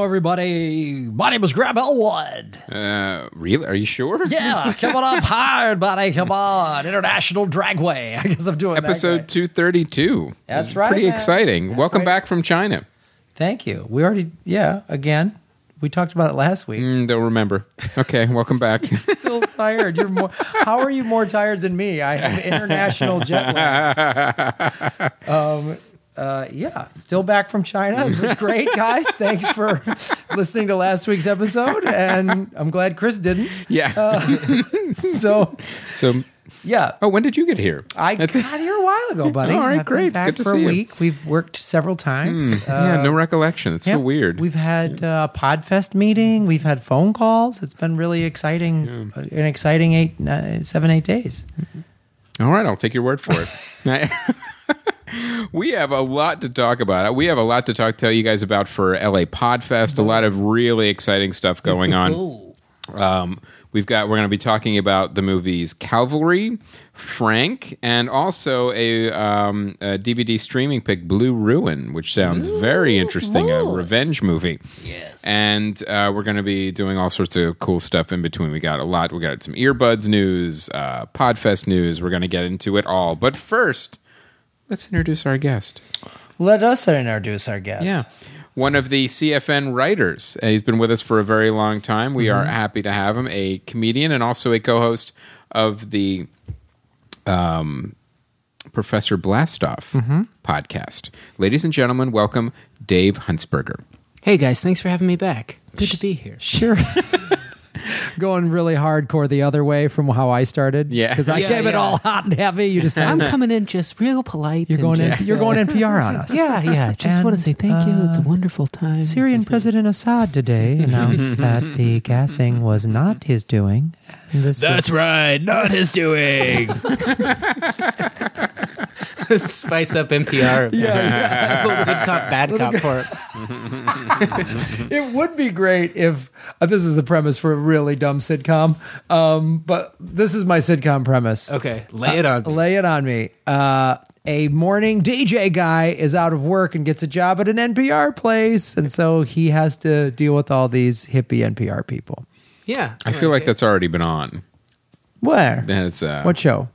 Hello, everybody. My name is Graham Elwood. Uh, really? Are you sure? Yeah, coming up hard, buddy. Come on, International Dragway. I guess I'm doing Episode guy. 232. That's right, Pretty man. exciting. Welcome right. back from China. Thank you. We already, yeah, again. We talked about it last week. Mm, don't remember. Okay, welcome back. Still tired. You're more. How are you more tired than me? I have international jet lag. Um. Uh. Yeah. Still back from China. It was great, guys. Thanks for listening to last week's episode, and I'm glad Chris didn't. yeah. So, so, yeah. oh, when did you get here? I got here a while ago, buddy. All right, I've been great. Back for a you. week. We've worked several times. yeah, no recollection. It's Yeah. so weird. We've had uh, a Podfest meeting. We've had phone calls. It's been really exciting. uh, An exciting eight, uh, seven, eight days. All right, I'll take your word for it. we have a lot to talk about. We have a lot to talk to tell you guys about for LA Podfest. A lot of really exciting stuff going on. Um, we've got we're going to be talking about the movies Calvary, Frank, and also a, um, a DVD streaming pick, Blue Ruin, which sounds very interesting. A revenge movie. Yes. And uh, we're going to be doing all sorts of cool stuff in between. We got a lot. We got some earbuds news, uh, Podfest news. We're going to get into it all. But first, let's introduce our guest. Let us introduce our guest. Yeah. One of the CFN writers. Uh, He's been with us for a very long time. We are happy to have him, a comedian and also a co host of the um, Professor Blastoff podcast. Ladies and gentlemen, welcome Dave Huntsberger. Hey guys, thanks for having me back. Good to be here. Sure. Going really hardcore the other way from how I started. Yeah. Because I Yeah, came it all hot and heavy. You just I'm coming in just real polite. you're going in, just, you're uh, going NPR on us. Yeah, yeah. Just want to say thank you. It's a uh, wonderful time. Syrian President Assad today announced that the gassing was not his doing. And this was- right. Not his doing. Spice up NPR. Yeah, Little good cop, bad cop for it. it would be great if uh, this is the premise for a really dumb sitcom. Um, but this is my sitcom premise. Okay, lay it on. me. Lay it on me. Uh, a morning DJ guy is out of work and gets a job at an NPR place, and so he has to deal with all these hippie NPR people. Yeah, I feel like that's already been on. Where? That's, uh, What show?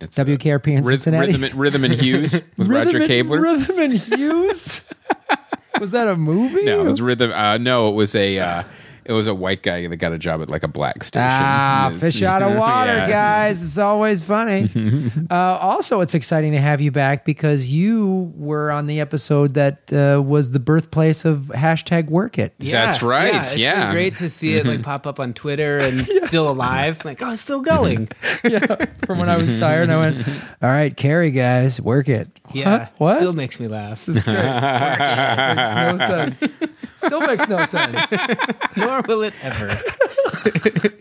It's, uh, WKRP in Cincinnati. Rhythm, and- Rhythm and Hughes with Roger and, Cabler. Rhythm and Hughes. was that a movie? No, it was rhythm. Uh, no, it was a. Uh, it was a white guy that got a job at like a black station. Ah, Yes. fish out of water, Yeah. guys. It's always funny. uh, also, it's exciting to have you back because you were on the episode that uh, was the birthplace of hashtag work it. That's right, Yeah, it's been yeah. great to see it like pop up on Twitter and still alive. Like, oh, it's still going. From when I was tired, I went, "All right, Carrie, guys, work it." Yeah, Huh? what? Still makes me laugh. makes no sense. Still makes no sense. Nor will it ever.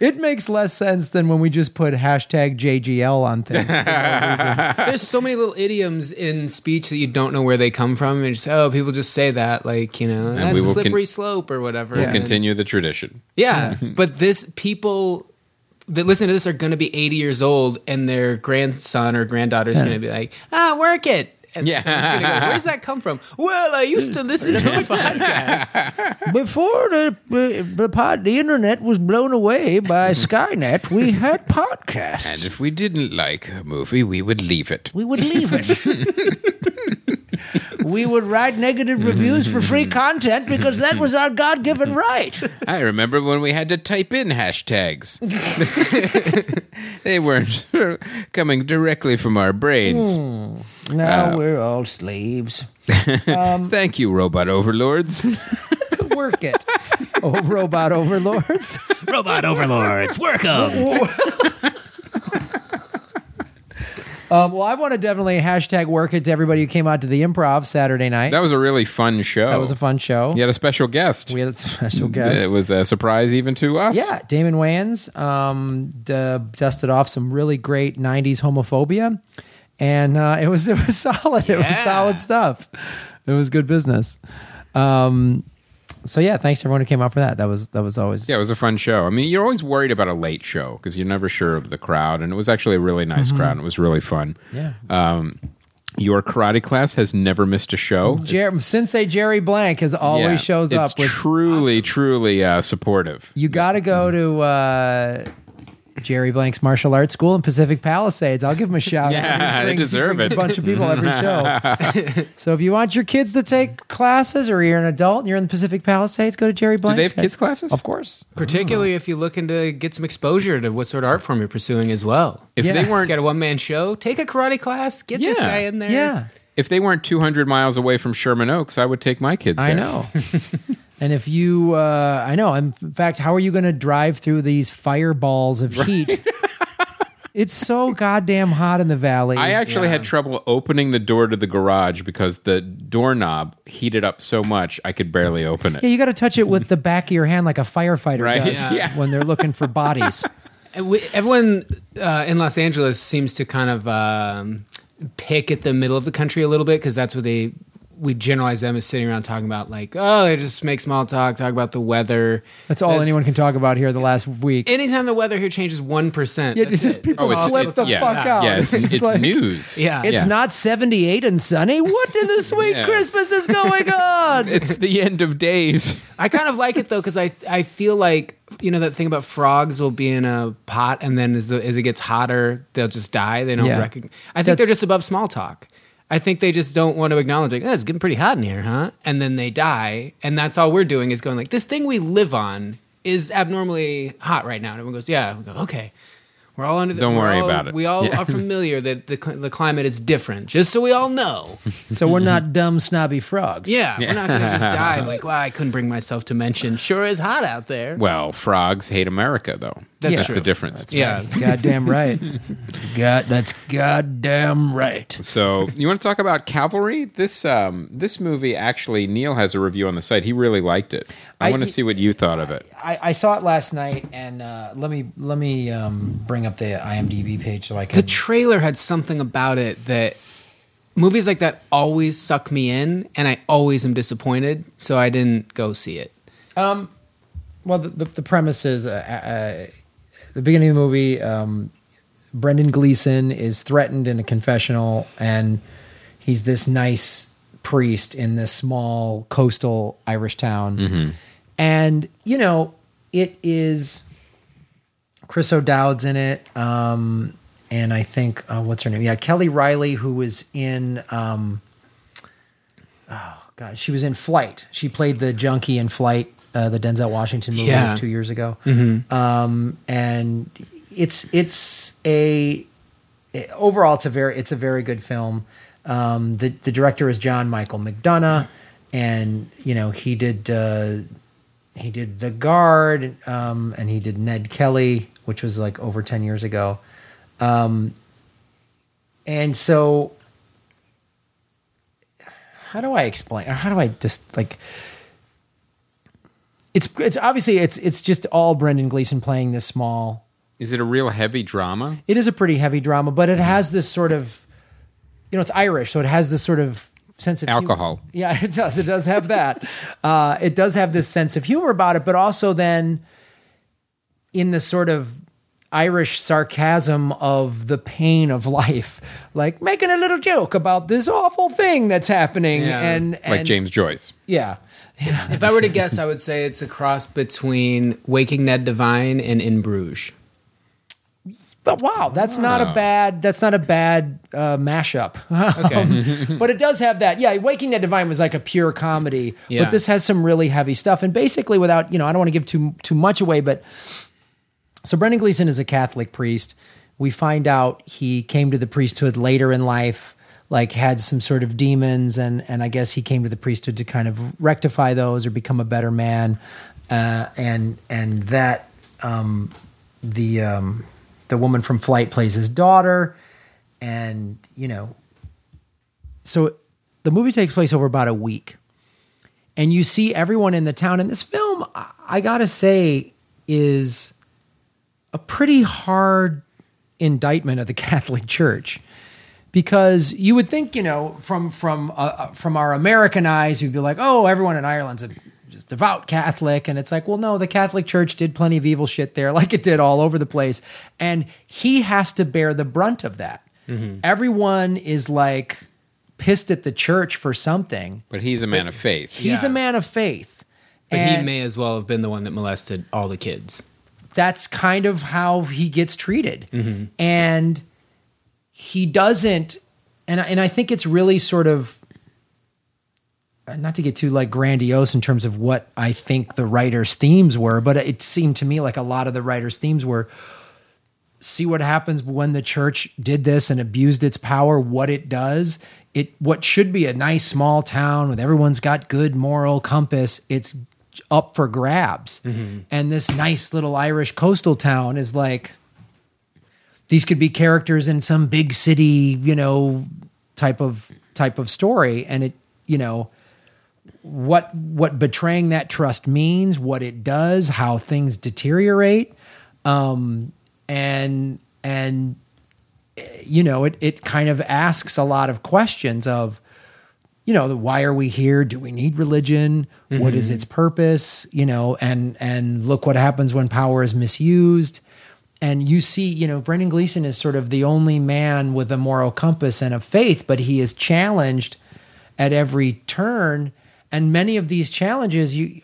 It makes less sense than when we just put hashtag JGL on things. for no. There's so many little idioms in speech that you don't know where they come from, and just oh, people just say that, like you know, that's a will con- slippery slope or whatever. We'll And- continue the tradition. Yeah, but this people that listen to this are going to be 80 years old, and their grandson or granddaughter is going to be like, ah, work it. And Yeah. someone's gonna go, Where's that come from? Well, I used to listen to a podcast. Before the the, pod, the internet was blown away by Skynet, we had podcasts. And if we didn't like a movie, we would leave it. we would leave it. we would write negative reviews for free content because that was our God given right. I remember when we had to type in hashtags. they weren't coming directly from our brains. Hmm. Now uh, we're all slaves. Um, Thank you, robot overlords. Work it. Oh, robot overlords. Robot overlords, work them. Um, well, I want to definitely hashtag work it to everybody who came out to the improv Saturday night. that was a really fun show. That was a fun show. You had a special guest. We had a special guest. It was a surprise even to us. Yeah, Damon Wayans um, d- dusted off some really great '90s homophobia, and uh, it was it was solid. It was solid stuff. It was good business. Um, so yeah, thanks to everyone who came out for that. That was that was always Yeah, it was a fun show. I mean, you're always worried about a late show because you're never sure of the crowd, and it was actually a really nice crowd, and it was really fun. Mm-hmm. yeah. Um, Your karate class has never missed a show. Jer- Sensei Jerry Blank has always Yeah, shows it's up with. truly, truly uh, supportive. you got to go to uh, Jerry Blank's martial arts school in Pacific Palisades. I'll give him a shout Yeah, out. He they deserve it. A bunch of people every show. so if you want your kids to take classes, or you're an adult and you're in the Pacific Palisades, go to Jerry Do Blank's. they have kids classes? Of course. Particularly if you're looking to get some exposure to what sort of art form you're pursuing as well. If Yeah. they weren't Got a one man show, take a karate class, get this guy in there. Yeah. If they weren't 200 miles away from Sherman Oaks, I would take my kids there. I know. and if you, uh, I know. In fact, how are you going to drive through these fireballs of heat? it's so goddamn hot in the valley. I actually had trouble opening the door to the garage because the doorknob heated up so much I could barely open it. yeah, you got to touch it with the back of your hand like a firefighter Right, does yeah. when they're looking for bodies. Everyone uh, in Los Angeles seems to kind of um, pick at the middle of the country a little bit because that's where they we generalize them as sitting around talking about like oh they just make small talk talk about the weather That's all anyone can talk about here the last week. anytime the weather here changes 1% yeah, that's it's it. people Oh, it's, flip it's- the yeah, fuck out. Yeah, it's, It's it's like- news. yeah It's Yeah. not 78 and sunny. What in the sweet Yes. Christmas is going on? It's the end of days. I kind of like it though because I I feel like you know that thing about frogs will be in a pot and then as, the, as it gets hotter they'll just die. They don't Yeah. recognize. I think they're That's- just above small talk. I think they just don't want to acknowledge like oh, it's getting pretty hot in here, huh? And then they die, and that's all we're doing is going like this thing we live on is abnormally hot right now. And everyone goes, yeah. We go, okay. We're all under. The, Don't worry all- about it. We all Yeah. are familiar that the the climate is different, just so we all know. so we're not dumb, snobby frogs. Yeah, we're not gonna just die like, well, I couldn't bring myself to mention. Sure is hot out there. Well, frogs hate America, though. That's That's the difference. yeah, Goddamn right. It's God, that's goddamn right. So, you want to talk about Cavalry? This um, this movie actually, Neil has a review on the site. He really liked it. I, I- want to see what you thought of it. I, I saw it last night, and uh, let me let me um, bring up the IMDb page so I can. the trailer had something about it that movies like that always suck me in, and I always am disappointed. So I didn't go see it. Um, well, the, the, the premise is uh, uh, the beginning of the movie. Um, Brendan Gleeson is threatened in a confessional, and he's this nice priest in this small coastal Irish town. And, you know, it is Chris O'Dowd's in it. Um, and I think, uh, what's her name? Yeah, Kelly Reilly, who was in. Um, oh, God. She was in Flight. She played the junkie in Flight, uh, the Denzel Washington movie Yeah. of two years ago. Um, and it's it's a overall it's a very it's a very good film. Um, the the director is John Michael McDonagh, and you know he did uh, he did The Guard, um, and he did Ned Kelly, which was like over ten years ago. Um, and so, how do I explain? Or how do I just like? It's it's obviously it's it's just all Brendan Gleeson playing this small Is it a real heavy drama? it is a pretty heavy drama, but it has this sort of, you know, it's Irish, so it has this sort of sense of Alcohol. yeah, it does. It does have that. uh, it does have this sense of humor about it, but also then in the sort of Irish sarcasm of the pain of life, like making a little joke about this awful thing that's happening, Yeah. and, and Like James Joyce. yeah. If I were to guess, I would say it's a cross between Waking Ned Devine and In Bruges. But wow, that's not a bad. That's not a bad uh, mashup. Okay. but it does have that. Yeah, Waking Ned Devine was like a pure comedy, Yeah. but this has some really heavy stuff. And basically, without you know, I don't want to give too too much away, but so Brendan Gleeson is a Catholic priest. We find out he came to the priesthood later in life, like had some sort of demons, and and I guess he came to the priesthood to kind of rectify those or become a better man. Uh, and and that um, the um, the woman from Flight plays his daughter, and you know, so the movie takes place over about a week, and you see everyone in the town. And this film, I- I gotta say, is a pretty hard indictment of the Catholic Church because you would think, you know, from from uh, uh, from our American eyes, you'd be like, oh, everyone in Ireland's a just devout Catholic, and it's like, well, no, the Catholic Church did plenty of evil shit there, like it did all over the place, and he has to bear the brunt of that. Everyone is like pissed at the church for something. But he's a man of faith. He's Yeah. a man of faith. But he may as well have been the one that molested all the kids. that's kind of how he gets treated. Mm-hmm. And he doesn't and I- and I think it's really sort of uh, not to get too like grandiose in terms of what I think the writer's themes were, but it seemed to me like a lot of the writer's themes were see what happens when the church did this and abused its power, what it does. It what should be a nice small town with everyone's got good moral compass, it's up for grabs. And this nice little Irish coastal town is like these could be characters in some big city, you know, type of type of story. And it, you know, what what betraying that trust means, what it does, how things deteriorate, um, and and you know it it kind of asks a lot of questions of you know the why are we here? Do we need religion? What is its purpose? You know and and look what happens when power is misused and you see you know brendan gleeson is sort of the only man with a moral compass and a faith but he is challenged at every turn. And many of these challenges you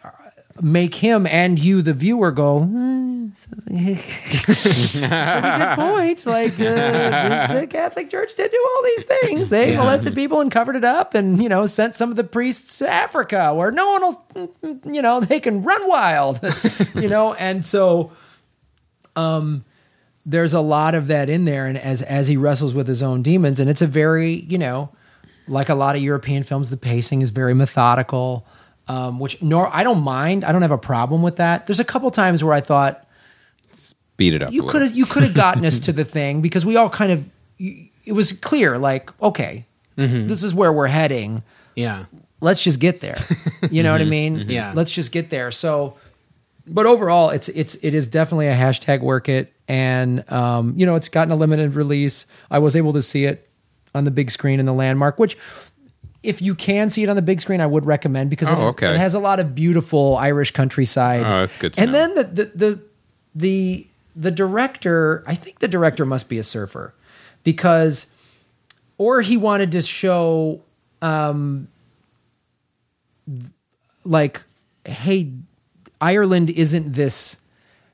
make him and you the viewer go pretty good point. Like uh, this, the catholic church did do all these things. They Yeah. molested people and covered it up and you know sent some of the priests to africa where no one will you know they can run wild you know? And so um there's a lot of that in there and as as he wrestles with his own demons and it's a very you know like a lot of european films the pacing is very methodical um, which nor i don't mind. I don't have a problem with that. There's a couple times where i thought speed it up. you could have you could have gotten us to the thing because we all kind of it was clear like okay mm-hmm. this is where we're heading. Yeah. let's just get there. You know what i mm-hmm. mean? Mm-hmm. Yeah. let's just get there. So but overall it's it's it is definitely a hashtag work it and um you know it's gotten a limited release i was able to see it on the big screen in the landmark which if you can see it on the big screen i would recommend because it, Oh, okay. it has a lot of beautiful irish countryside Oh, that's good to and know. then the the the the the director i think the director must be a surfer because or he wanted to show um like hey ireland isn't this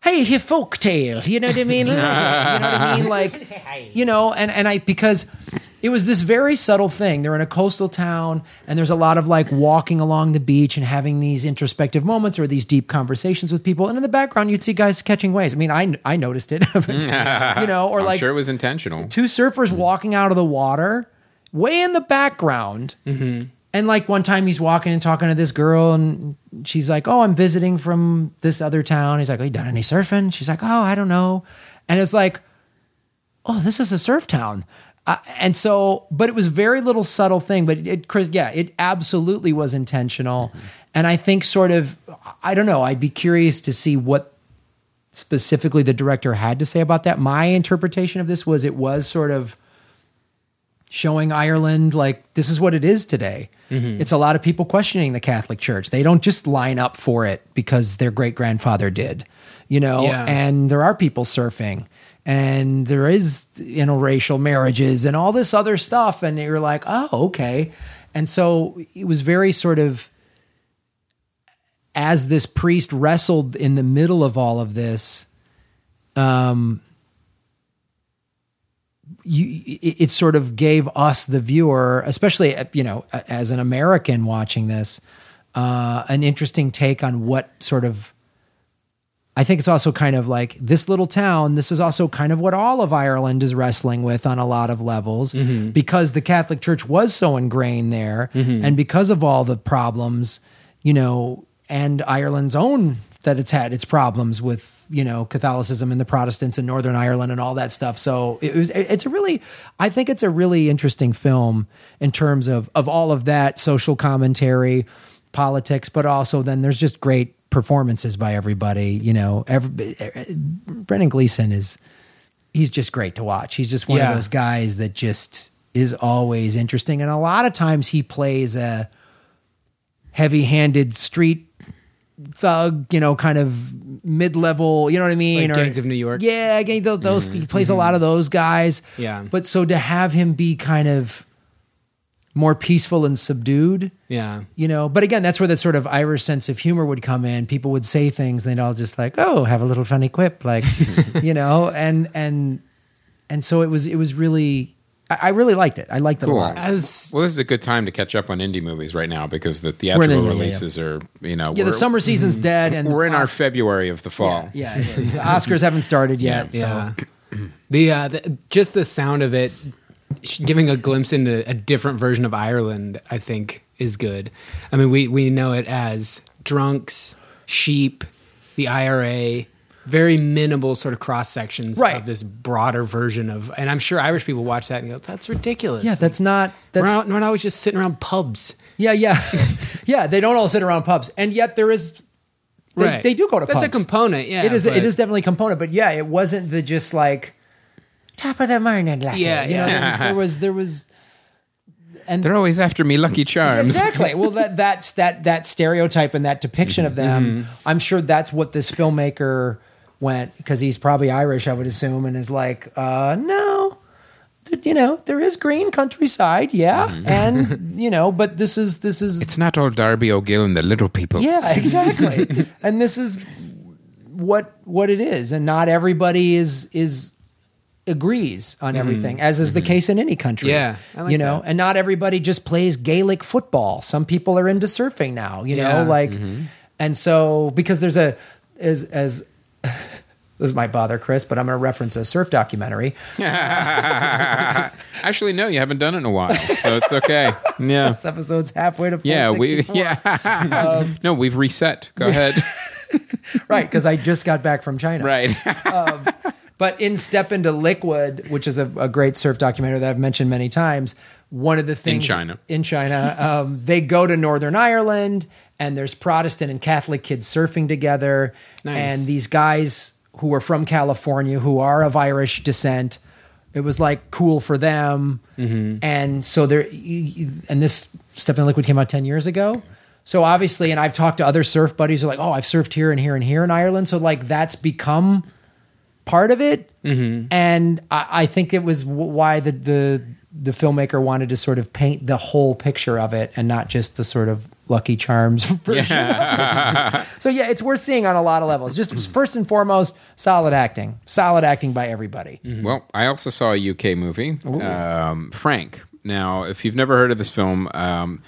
hey here folk tale you know what i mean? You know what i mean? Like you know and and i because it was this very subtle thing. They're in a coastal town and there's a lot of like walking along the beach and having these introspective moments or these deep conversations with people. And in the background you'd see guys catching waves. I mean i i noticed it. You know or I'm like sure it was intentional. two surfers walking out of the water way in the background mm-hmm. And like one time he's walking and talking to this girl and she's like oh i'm visiting from this other town. He's like oh you done any surfing? She's like oh i don't know. And it's like oh this is a surf town. Uh, and so but it was very little subtle thing but it chris yeah it absolutely was intentional. And i think sort of i don't know i'd be curious to see what specifically the director had to say about that. My interpretation of this was it was sort of showing Ireland like this is what it is today. It's a lot of people questioning the Catholic Church. They don't just line up for it because their great grandfather did, you know. Yeah. And there are people surfing, and there is interracial marriages and all this other stuff. And you're like, oh, okay. And so it was very sort of as this priest wrestled in the middle of all of this, um, you, it, it sort of gave us, the viewer, especially uh, you know, as an American watching this, uh, an interesting take on what sort of. I think it's also kind of like this little town. This is also kind of what all of Ireland is wrestling with on a lot of levels because the Catholic Church was so ingrained there, and because of all the problems, you know, and Ireland's own that it's had its problems with you know Catholicism and the Protestants in Northern Ireland and all that stuff. So it was it's a really I think it's a really interesting film in terms of of all of that social commentary, politics, but also then there's just great performances by everybody. You know, every, Brendan Gleeson is he's just great to watch. He's just one Yeah. of those guys that just is always interesting, and a lot of times he plays a heavy-handed street thug, you know, kind of mid-level, you know what I mean? Like Gangs of New York? Yeah, gang, those, those he plays a lot of mm-hmm. those guys. Yeah. But so to have him be kind of more peaceful and subdued. Yeah. You know, but again, that's where the sort of Irish sense of humor would come in. People would say things, and they'd all just like, "Oh, have a little funny quip," like, you know, and and and so it was. It was really, I, I really liked it. I liked it Cool. a lot. As Well, this is a good time to catch up on indie movies right now because the in the- theatrical yeah, yeah, yeah. releases are, you know, Yeah, the we're- summer season's dead, and We're in our February of the fall. Yeah, it is. The Oscars haven't started yet. So. yeah. The, uh, the just the sound of it giving a glimpse into a different version of Ireland, I think, is good. I mean, we we know it as drunks, sheep, the IRA, very minimal sort of cross sections Right. of this broader version of. And I'm sure Irish people watch that and go, "That's ridiculous." Yeah, that's not. That's we're not, we're not always just sitting around pubs. yeah, yeah, yeah. They don't all sit around pubs, and yet there is. They, Right. they do go to pubs. That's a component. Yeah, it is. but- It is definitely a component, but yeah, it wasn't the just like top of the morning, lassie. Yeah, you know, yeah. there was there was, there was and They're always after me, Lucky Charms. exactly. Well, that that's that that stereotype and that depiction of them. Mm-hmm. I'm sure that's what this filmmaker went because he's probably Irish, I would assume, and is like, uh, no, you know, there is green countryside, yeah, and you know, but this is this is Mm-hmm. It's not all Darby O'Gill and the little people. yeah, exactly. and this is what what it is, and not everybody is is agrees on everything, as is the case in any country. Mm-hmm. Yeah, like you know, that. and not everybody just plays Gaelic football. Some people are into surfing now. You Yeah. know, like, Mm-hmm. and so because there's a as as. This might bother Chris, but I'm going to reference a surf documentary. Actually, no, you haven't done it in a while, so it's okay. Yeah, This episode's halfway to yeah, we 464. yeah. no, we've reset. Go ahead. right because I just got back from China. right. But in Step into Liquid, which is a, a great surf documentary that I've mentioned many times, one of the things in China. in China, um, they go to Northern Ireland, and there's Protestant and Catholic kids surfing together, Nice. and these guys who are from California who are of Irish descent. It was like cool for them, mm-hmm. and so there. And this Step in Liquid came out ten years ago. So obviously, and I've talked to other surf buddies who are like, "Oh, I've surfed here and here and here in Ireland." So like that's become part of it, mm-hmm. and I, I think it was why the, the the filmmaker wanted to sort of paint the whole picture of it and not just the sort of Lucky Charms version. of it. So yeah, it's worth seeing on a lot of levels. Just first and foremost, solid acting, solid acting by everybody. Well, I also saw a UK movie, um, Frank. Now, if you've never heard of this film, um,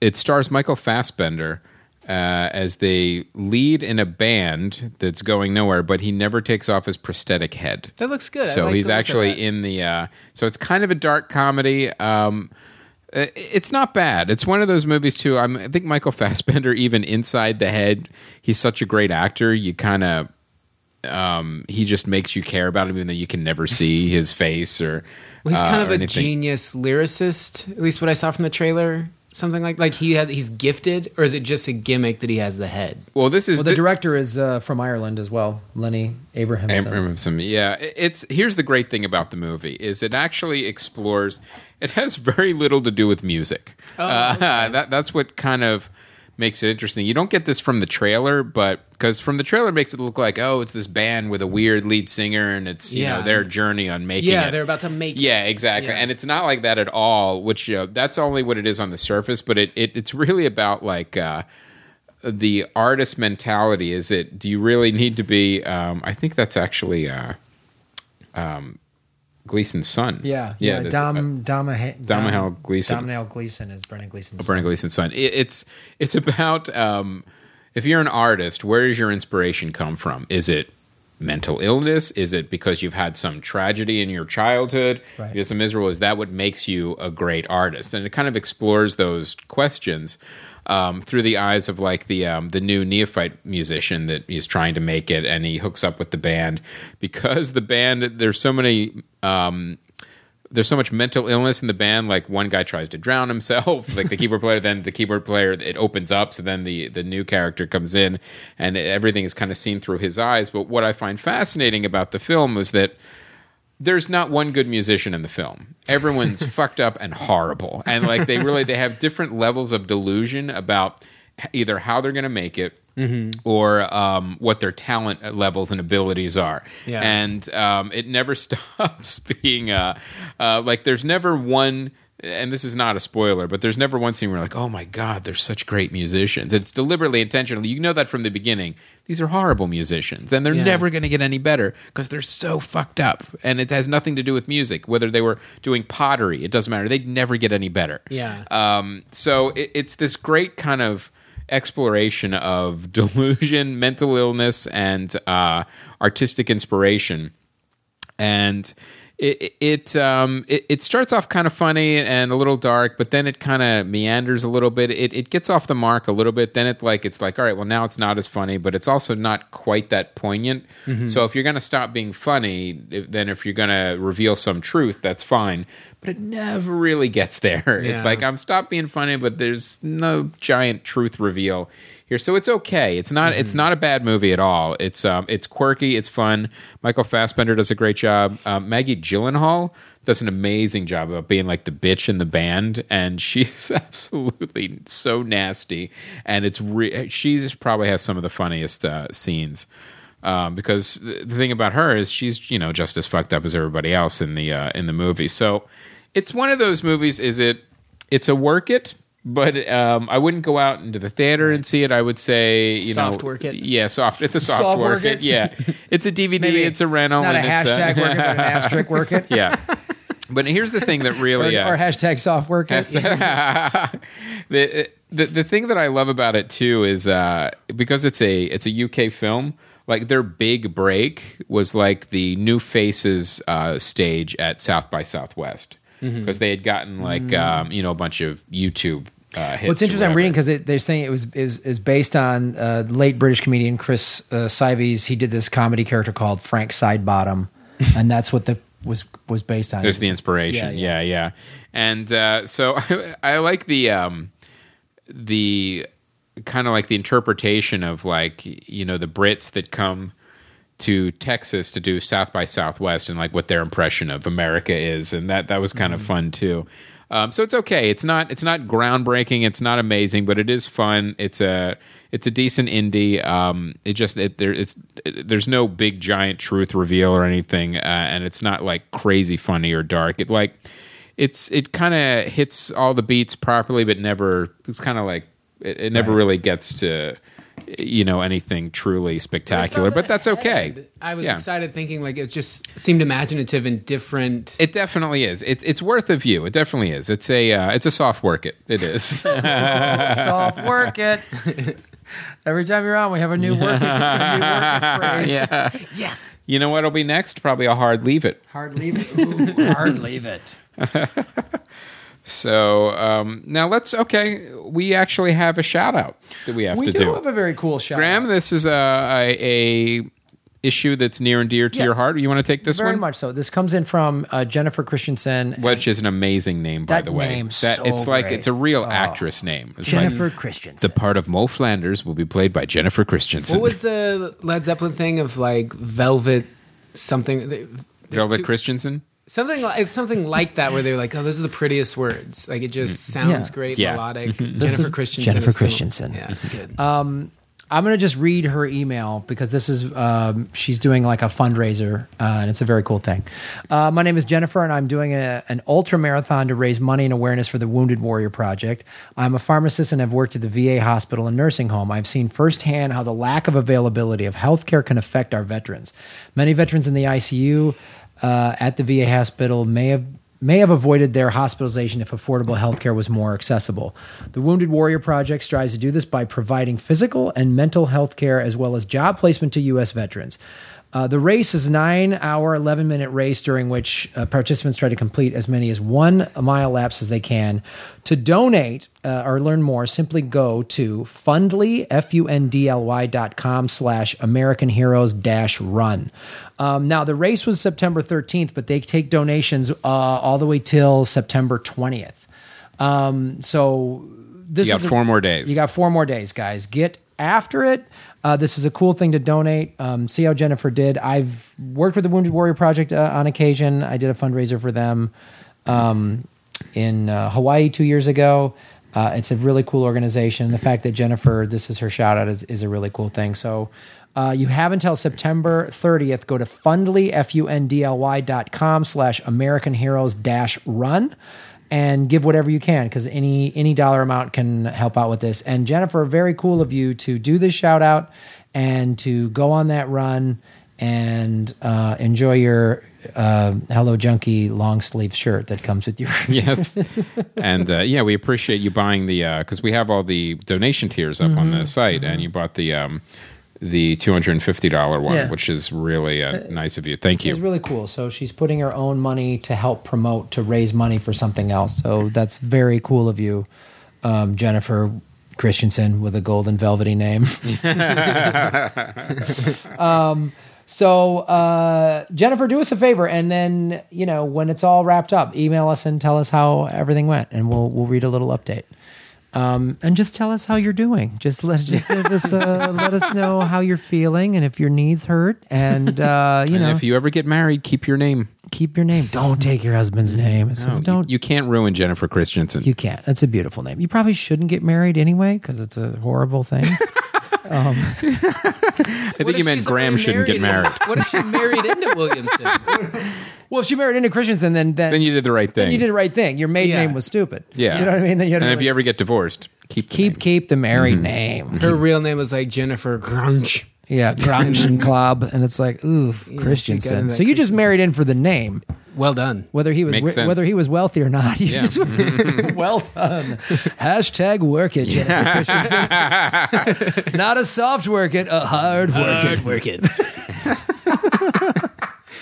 it stars Michael Fassbender uh, as they lead in a band that's going nowhere, but he never takes off his prosthetic head. That looks good. So like he's actually in the. Uh, so it's kind of a dark comedy. Um, uh, it's not bad. It's one of those movies too. I'm, I think Michael Fassbender, even inside the head, he's such a great actor. You kind of um, he just makes you care about him, even though you can never see his face or. Well, he's uh, kind of a anything. genius lyricist, at least what I saw from the trailer. Something like like he has he's gifted, or is it just a gimmick that he has the head? Well, this is Well, the thi- director is uh, from Ireland as well, Lenny Abrahamson. Abramson. Yeah, it's here's the great thing about the movie is it actually explores. It has very little to do with music. uh, that that's what kind of makes it interesting. You don't get this from the trailer, but because from the trailer makes it look like oh, it's this band with a weird lead singer and it's you know their journey on making Yeah, it. they're about to make it. Yeah, exactly. Yeah. And it's not like that at all. Which you know, that's only what it is on the surface, but it, it it's really about like. Uh, the artist mentality is it do you really need to be um, i think that's actually uh, um, Gleeson's son Yeah, yeah. this, Dom, Dom, Domhnall Gleeson. Domhnall Gleeson is Brendan Gleeson's uh, Brendan Gleeson's son it, it's it's about um, if you're an artist where does your inspiration come from is it mental illness is it because you've had some tragedy in your childhood Right. you're so miserable is that what makes you a great artist and it kind of explores those questions um, through the eyes of like the um, the new neophyte musician that is trying to make it, and he hooks up with the band because the band there's so many. Um, there's so much mental illness in the band. Like one guy tries to drown himself, like the keyboard player. Then the keyboard player it opens up, so then the the new character comes in, and everything is kind of seen through his eyes. But what I find fascinating about the film is that there's not one good musician in the film. Everyone's fucked up and horrible, and like they really they have different levels of delusion about either how they're going to make it. Or um, what their talent levels and abilities are, Yeah. and um, it never stops being uh, uh, like there's never one and this is not a spoiler, but there's never one scene where like, oh my god, they're such great musicians. It's deliberately intentional. You know that from the beginning. These are horrible musicians, and they're Yeah. never going to get any better because they're so fucked up. And it has nothing to do with music. Whether they were doing pottery, it doesn't matter. They'd never get any better. Yeah. Um, so it, it's this great kind of exploration of delusion, mental illness, and uh, artistic inspiration. And it it um it, it starts off kind of funny and a little dark, but then it kind of meanders a little bit. It it gets off the mark a little bit. Then it like it's like all right, well now it's not as funny, but it's also not quite that poignant. So if you're gonna stop being funny, if, then if you're gonna reveal some truth, that's fine. But it never really gets there. It's like I'm stop being funny, but there's no giant truth reveal here. So it's okay. It's not it's not a bad movie at all. It's um it's quirky, it's fun. Michael Fassbender does a great job. Um, Maggie Gyllenhaal does an amazing job of being like the bitch in the band, and she's absolutely so nasty. And it's re- she just probably has some of the funniest uh, scenes. Um, because the, the thing about her is she's you know just as fucked up as everybody else in the uh, in the movie. So it's one of those movies. Is it? It's a work it, but um, I wouldn't go out into the theater and see it. I would say you Soft know, work it. Yeah, soft. It's a soft, Soft work, work it. it? Yeah, it's a DVD. Maybe it's a rental. Not a hashtag work it, but an asterisk work it. yeah. But here's the thing that Or, really uh, or hashtag soft work it. the, the the thing that I love about it too is uh, because it's a it's a UK film. Like their big break was like the New Faces uh, stage at South by Southwest Mm-hmm. because they had gotten like um, you know a bunch of YouTube uh. What's interesting, I'm reading because they're saying it was is, is based on uh, late British comedian Chris uh, Sives. He did this comedy character called Frank Sidebottom, and that's what the was was based on. There's the inspiration. Yeah, Yeah, yeah. yeah. And uh, so I, I like the um, the kind of like the interpretation of like you know the Brits that come to Texas to do South by Southwest and like what their impression of America is, and that that was kind of fun too. Um, so it's okay. It's not it's not groundbreaking. It's not amazing, but it is fun. It's a it's a decent indie. Um, it just it, there it's it, there's no big giant truth reveal or anything, uh, and it's not like crazy funny or dark. It like it's it kind of hits all the beats properly, but never. It's kind of like it, it never really gets to you know anything truly spectacular. But that's okay. I was Yeah. excited thinking like it just seemed imaginative and different. It definitely is. It's it's worth a view. It definitely is. It's a uh, it's a soft work. It it is. soft work it. Every time you're on, we have a new work, a new work phrase. yeah. Yes. You know what'll be next? Probably a hard leave it. Hard leave it. Ooh, hard leave it. So um, now let's okay. We actually have a shout out that we have We to do, We do. have a very cool shot. Graham, this is a, a, a issue that's near and dear to Yeah. your heart. You want to take this very one? Very much so. This comes in from uh, Jennifer Christensen. Which is an amazing name, by the way. name's that so it's like great. it's a real Oh. actress name. It's Jennifer like Christensen. the part of Moll Flanders will be played by Jennifer Christensen. What was the Led Zeppelin thing of like velvet something? there's Velvet two- Christensen? Something like it's something like that where they're like, oh, those are the prettiest words. Like it just sounds Yeah. great, Yeah. melodic. Jennifer Christensen. Jennifer is so- Christensen. yeah, it's good. I'm going to just read her email because this is um, she's doing like a fundraiser uh, and it's a very cool thing. Uh, my name is Jennifer and I'm doing a, an ultra marathon to raise money and awareness for the Wounded Warrior Project. I'm a pharmacist and have worked at the VA hospital and nursing home. I've seen firsthand how the lack of availability of healthcare can affect our veterans. Many veterans in the ICU uh, at the VA hospital may have may have avoided their hospitalization if affordable healthcare was more accessible. The Wounded Warrior Project strives to do this by providing physical and mental health care as well as job placement to U.S. veterans. Uh, the race is a nine hour, 11 minute race during which uh, participants try to complete as many as one mile laps as they can. To donate uh, or learn more, simply go to fundly, F-U-N-D-L-Y dot com slash American Heroes dash run. Um, now, the race was September 13th, but they take donations uh, all the way till September 20th. Um, so this You got is a- four more days. You got four more days, guys. Get after it. Uh, this is a cool thing to donate. Um, see how Jennifer did. I've worked with the Wounded Warrior Project uh, on occasion. I did a fundraiser for them um, in uh, Hawaii two years ago. Uh, it's a really cool organization. The fact that Jennifer, this is her shout out, is, is a really cool thing. So uh, you have until September 30th. Go to fundly, F U N D L Y dot com slash American Heroes dash run and give whatever you can because any any dollar amount can help out with this. And Jennifer, very cool of you to do this shout out and to go on that run and uh, enjoy your uh, Hello Junkie long sleeve shirt that comes with your. yes and uh, yeah we appreciate you buying the because we have all the donation tiers up on Mm-hmm. the site and you bought the um the $250 one Yeah. which is really uh, nice of you thank you. It's really cool. So she's putting her own money to help promote to raise money for something else. So that's very cool of you, um, Jennifer Christensen with a golden velvety name. um, so uh, Jennifer, do us a favor, and then you know when it's all wrapped up, email us and tell us how everything went, and we'll we'll read a little update. Um, and just tell us how you're doing. Just let just give us uh, let us know how you're feeling and if your knees hurt, and uh, you and know if you ever get married keep your name keep your name. Don't take your husband's name. It's- No, you- don't. you, can't ruin jennifer christensen You can't. That's a beautiful name. You probably shouldn't get married anyway because it's a horrible thing. i think you meant graham shouldn't get married What if she married into Williamson? Well, if she married into Christensen, then then, then you did the right thing then you did the right thing. Your maiden Yeah. name was stupid. yeah you know what I mean. Then you had to and if like, you ever get divorced keep the keep name. keep the married Mm-hmm. name. Her real name was like Jennifer Grunch. Yeah, Grangen Club, and it's like ooh Christensen. that So you just married in for the name, Well done. whether he was Makes sense. whether he was wealthy or not. You Yeah. just well done. Hashtag work it, Jennifer Christensen. not a soft work it, a hard work it. work it.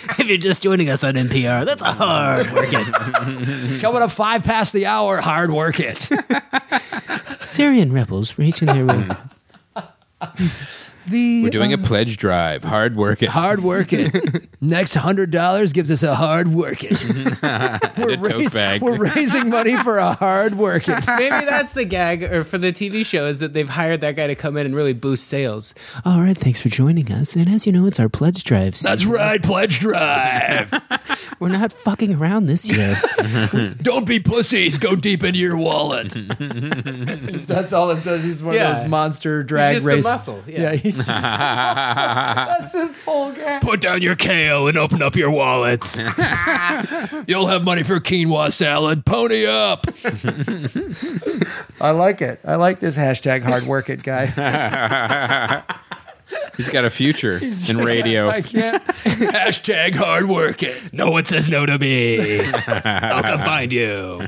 if you're just joining us on NPR, that's a hard work it. Coming up five past the hour, hard work it. Syrian rebels reaching their way. The we're doing a uh, pledge drive hard work it hard work it. Next hundred dollars gives us a hard work it. we're, a we're raising money for a hard work it. Maybe that's the gag, or for the TV show, is that they've hired that guy to come in and really boost sales. All right, thanks for joining us. And as you know, it's our pledge drive. That's right, pledge drive. We're not fucking around this year. Don't be pussies. Go deep into your wallet. That's all it says. He's one Yeah. of those monster drag just a race. muscle, yeah. He's just. that's his whole gag. Put down your kale and open up your wallets. You'll have money for quinoa salad. Pony up. I like it. I like this hashtag hard work it guy. he's got a future in radio I can't. hashtag hard work it. No one says no to me. I'll come find you.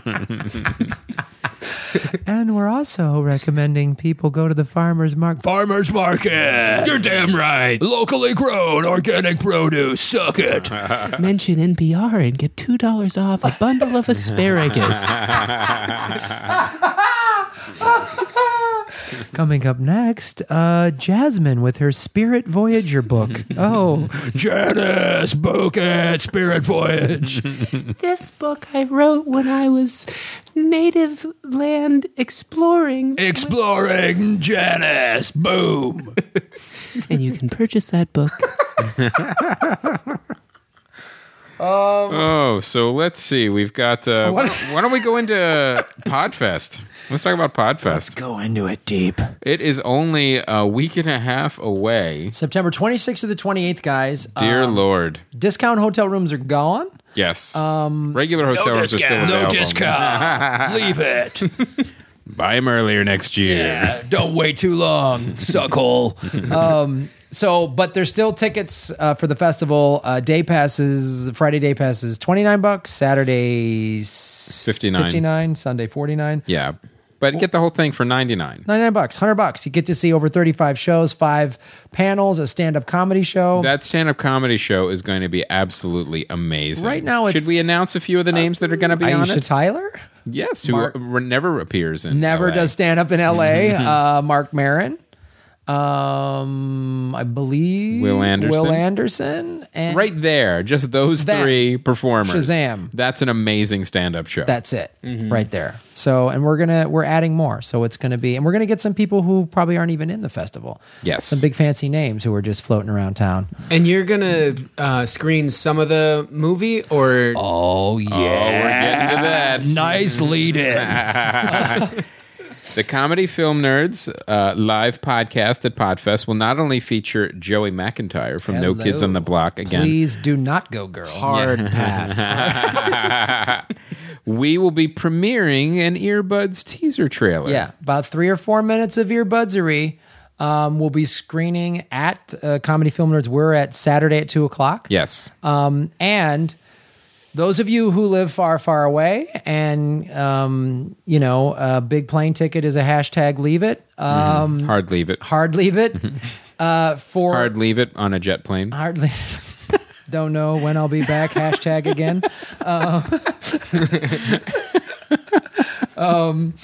And we're also recommending people go to the farmer's market. Farmer's market. You're damn right. Locally grown organic produce. Suck it. Mention NPR and get $2 off a bundle of asparagus. Coming up next, uh, Jasmine with her Spirit Voyager book. Oh, Janice, book it. Spirit Voyage. this book I wrote when I was native land exploring. Exploring Janice. Boom. And you can purchase that book. Oh, so let's see. We've got. Uh, why, don't, why don't we go into Podfest? Let's talk about Podfest. go into it deep. It is only a week and a half away. September 26th to the 28th, guys. Dear Um, Lord. discount hotel rooms are gone. Yes. Um, Regular hotel rooms are still discount. No discount. Leave it. Buy them earlier next year. Yeah, don't wait too long, suckhole. So, but there's still tickets uh, for the festival. Uh, day passes, Friday day passes, 29 bucks. Saturday, 59. 59. Sunday, 49. Yeah. But get the whole thing for 99 99 bucks, 100 bucks. You get to see over 35 shows, five panels, a stand up comedy show. That stand up comedy show is going to be absolutely amazing. Right now it's- Should we announce a few of the names that are going to be on Aisha it? Tyler Yes, who Mark- never appears in never LA. does stand up in LA. uh, Marc Maron. Um, I believe Wil Anderson. Wil Anderson, and Right there, just those Them. three performers. Shazam. That's an amazing stand up show. That's it, right there. So, and we're gonna we're adding more. So it's gonna be, and we're gonna get some people who probably aren't even in the festival. Yes. some big fancy names who are just floating around town. And you're gonna uh, screen some of the movie, or Oh yeah. oh, we're getting to that. Nice lead in. The Comedy Film Nerds uh, live podcast at Podfest will not only feature Joey McIntyre from New Kids on the Block again, Please do not go, girl. hard pass. we will be premiering an Earbuds teaser trailer. Yeah, about three or four minutes of earbudsery. Um, we'll be screening at uh, Comedy Film Nerds. We're at Saturday at two o'clock. Yes. Um, and those of you who live far, far away, and um, you know, a big plane ticket is a hashtag. Leave it. Um, Hard leave it. Hard leave it. Uh, for Hard leave it on a jet plane. Hard hardly. Don't know when I'll be back. Hashtag again. Uh, um,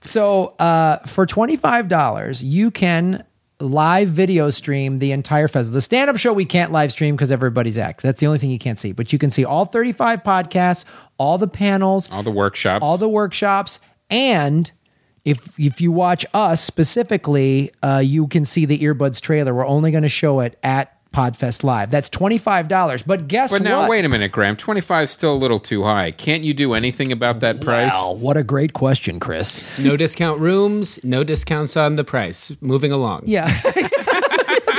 so uh, for twenty five dollars, you can live video stream the entire festival. The stand up show we can't live stream because everybody's act. That's the only thing you can't see. But you can see all thirty five podcasts, all the panels, All the workshops. all the workshops, and if if you watch us specifically, uh, you can see the earbuds trailer. We're only going to show it at Podfest Live. That's twenty five dollars. But guess what? But now, what? wait a minute, Graham. 25 is still a little too high. Can't you do anything about that price? Wow, what a great question, Chris. No discount rooms, no discounts on the price. Moving along. Yeah.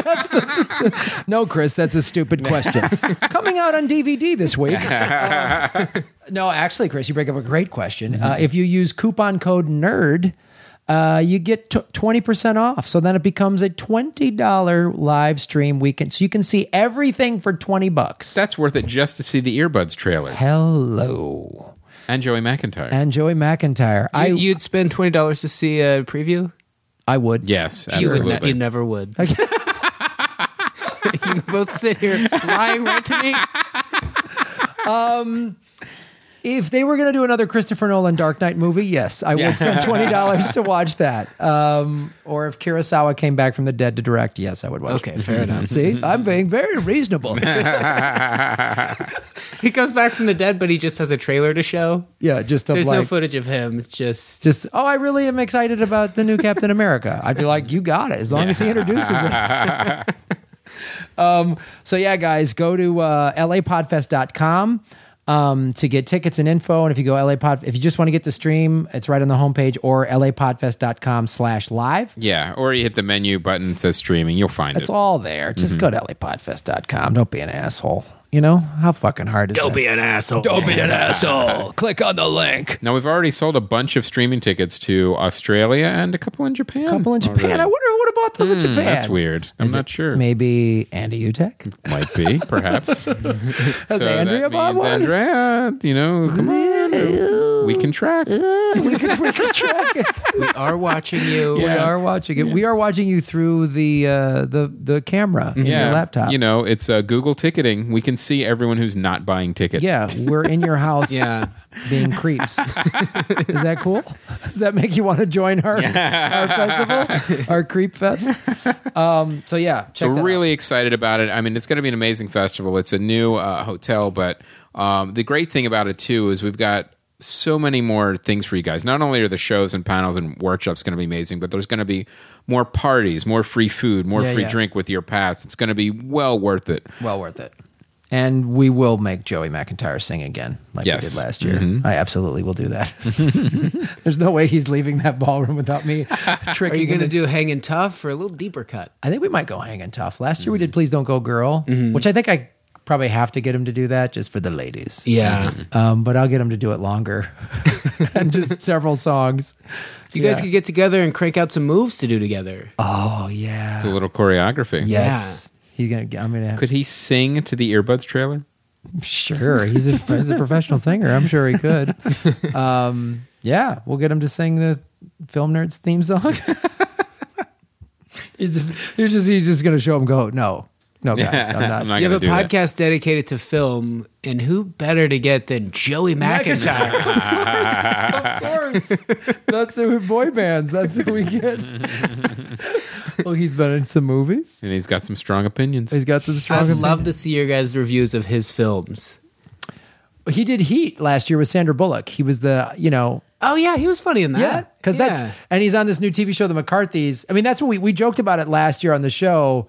That's the- that's a- no, Chris, that's a stupid question. Coming out on DVD this week. Uh, no, actually, Chris, you bring up a great question. Uh, if you use coupon code NERD, uh, you get t- 20% off. So then it becomes a $20 live stream weekend. So you can see everything for 20 bucks. That's worth it just to see the Earbuds trailer. Hello. And Joey McIntyre. And Joey McIntyre. I, You, you'd spend twenty dollars to see a preview. I would. yes, You, would ne- you never would. you both sit here lying right to me. If they were going to do another Christopher Nolan Dark Knight movie, yes, I would spend twenty dollars to watch that. Um, or if Kurosawa came back from the dead to direct, yes, I would watch. Okay, fair enough. See, I'm being very reasonable. He comes back from the dead, but he just has a trailer to show. yeah, just to There's like, no footage of him. It's just just oh, I really am excited about the new Captain America. I'd be like, you got it, as long as he introduces it. um, so yeah, guys, go to uh, lapodfest.com um, to get tickets and info. And if you go LA Pod, if you just want to get the stream, it's right on the homepage or lapodfest.com slash live. yeah, or you hit the menu button that says streaming. You'll find It's it. It's all there. Just go to lapodfest.com. Don't be an asshole. You know, how fucking hard is that? Don't be an asshole. Don't be an asshole. Click on the link. now, we've already sold a bunch of streaming tickets to Australia and a couple in Japan. A couple in Japan. already. I wonder who would have bought those in Japan. Hmm, That's weird. I'm Is not it sure. Maybe Andy Utek? Might be, perhaps. Has So Andrea that bought means one? Andrea, you know, come on. We can track. we could, we could track it. We are watching you. We are watching it. We are watching you through the uh, the the camera in yeah, your laptop. You know, it's uh, Google ticketing. We can see everyone who's not buying tickets. yeah, we're in your house Yeah. being creeps. Is that cool? Does that make you want to join our, our festival, our creep fest? Um, so yeah, check So that we're out. really excited about it. I mean, it's going to be an amazing festival. It's a new uh, hotel, but um, the great thing about it too is we've got so many more things for you guys. Not only are the shows and panels and workshops going to be amazing, but there's going to be more parties, more free food, more Yeah, free yeah. drink with your pass. It's going to be well worth it. well worth it. And we will make Joey McIntyre sing again, like Yes. we did last year. Mm-hmm. I absolutely will do that. There's no way he's leaving that ballroom without me tricking. Are you going to do hanging tough or a little deeper cut? I think we might go hanging tough. Last year we mm-hmm. did Please Don't Go Girl, mm-hmm. which I think I probably have to get him to do that just for the ladies. Yeah. Um, but I'll get him to do it longer and just several songs. You guys Yeah. could get together and crank out some moves to do together. Oh yeah. Do a little choreography. Yes. He's gonna. I'm gonna. Could he sing to the earbuds trailer? Sure, he's a he's a professional singer. I'm sure he could. Um, yeah, we'll get him to sing the film nerds theme song. he's just he's just he's just gonna show him go. No, no, guys, I'm not. I'm not you have a do that. podcast dedicated to film, and who better to get than Joey McIntyre? of course, that's who boy bands. That's who we get. well, he's been in some movies. And he's got some strong opinions. He's got some strong. Opinions. I'd love to see your guys' reviews of his films. He did Heat last year with Sandra Bullock. He was the you know Oh yeah, he was funny in that. Yeah, because Yeah. that's and he's on this new TV show, The McCarthy's. I mean, that's what we we joked about it last year on the show.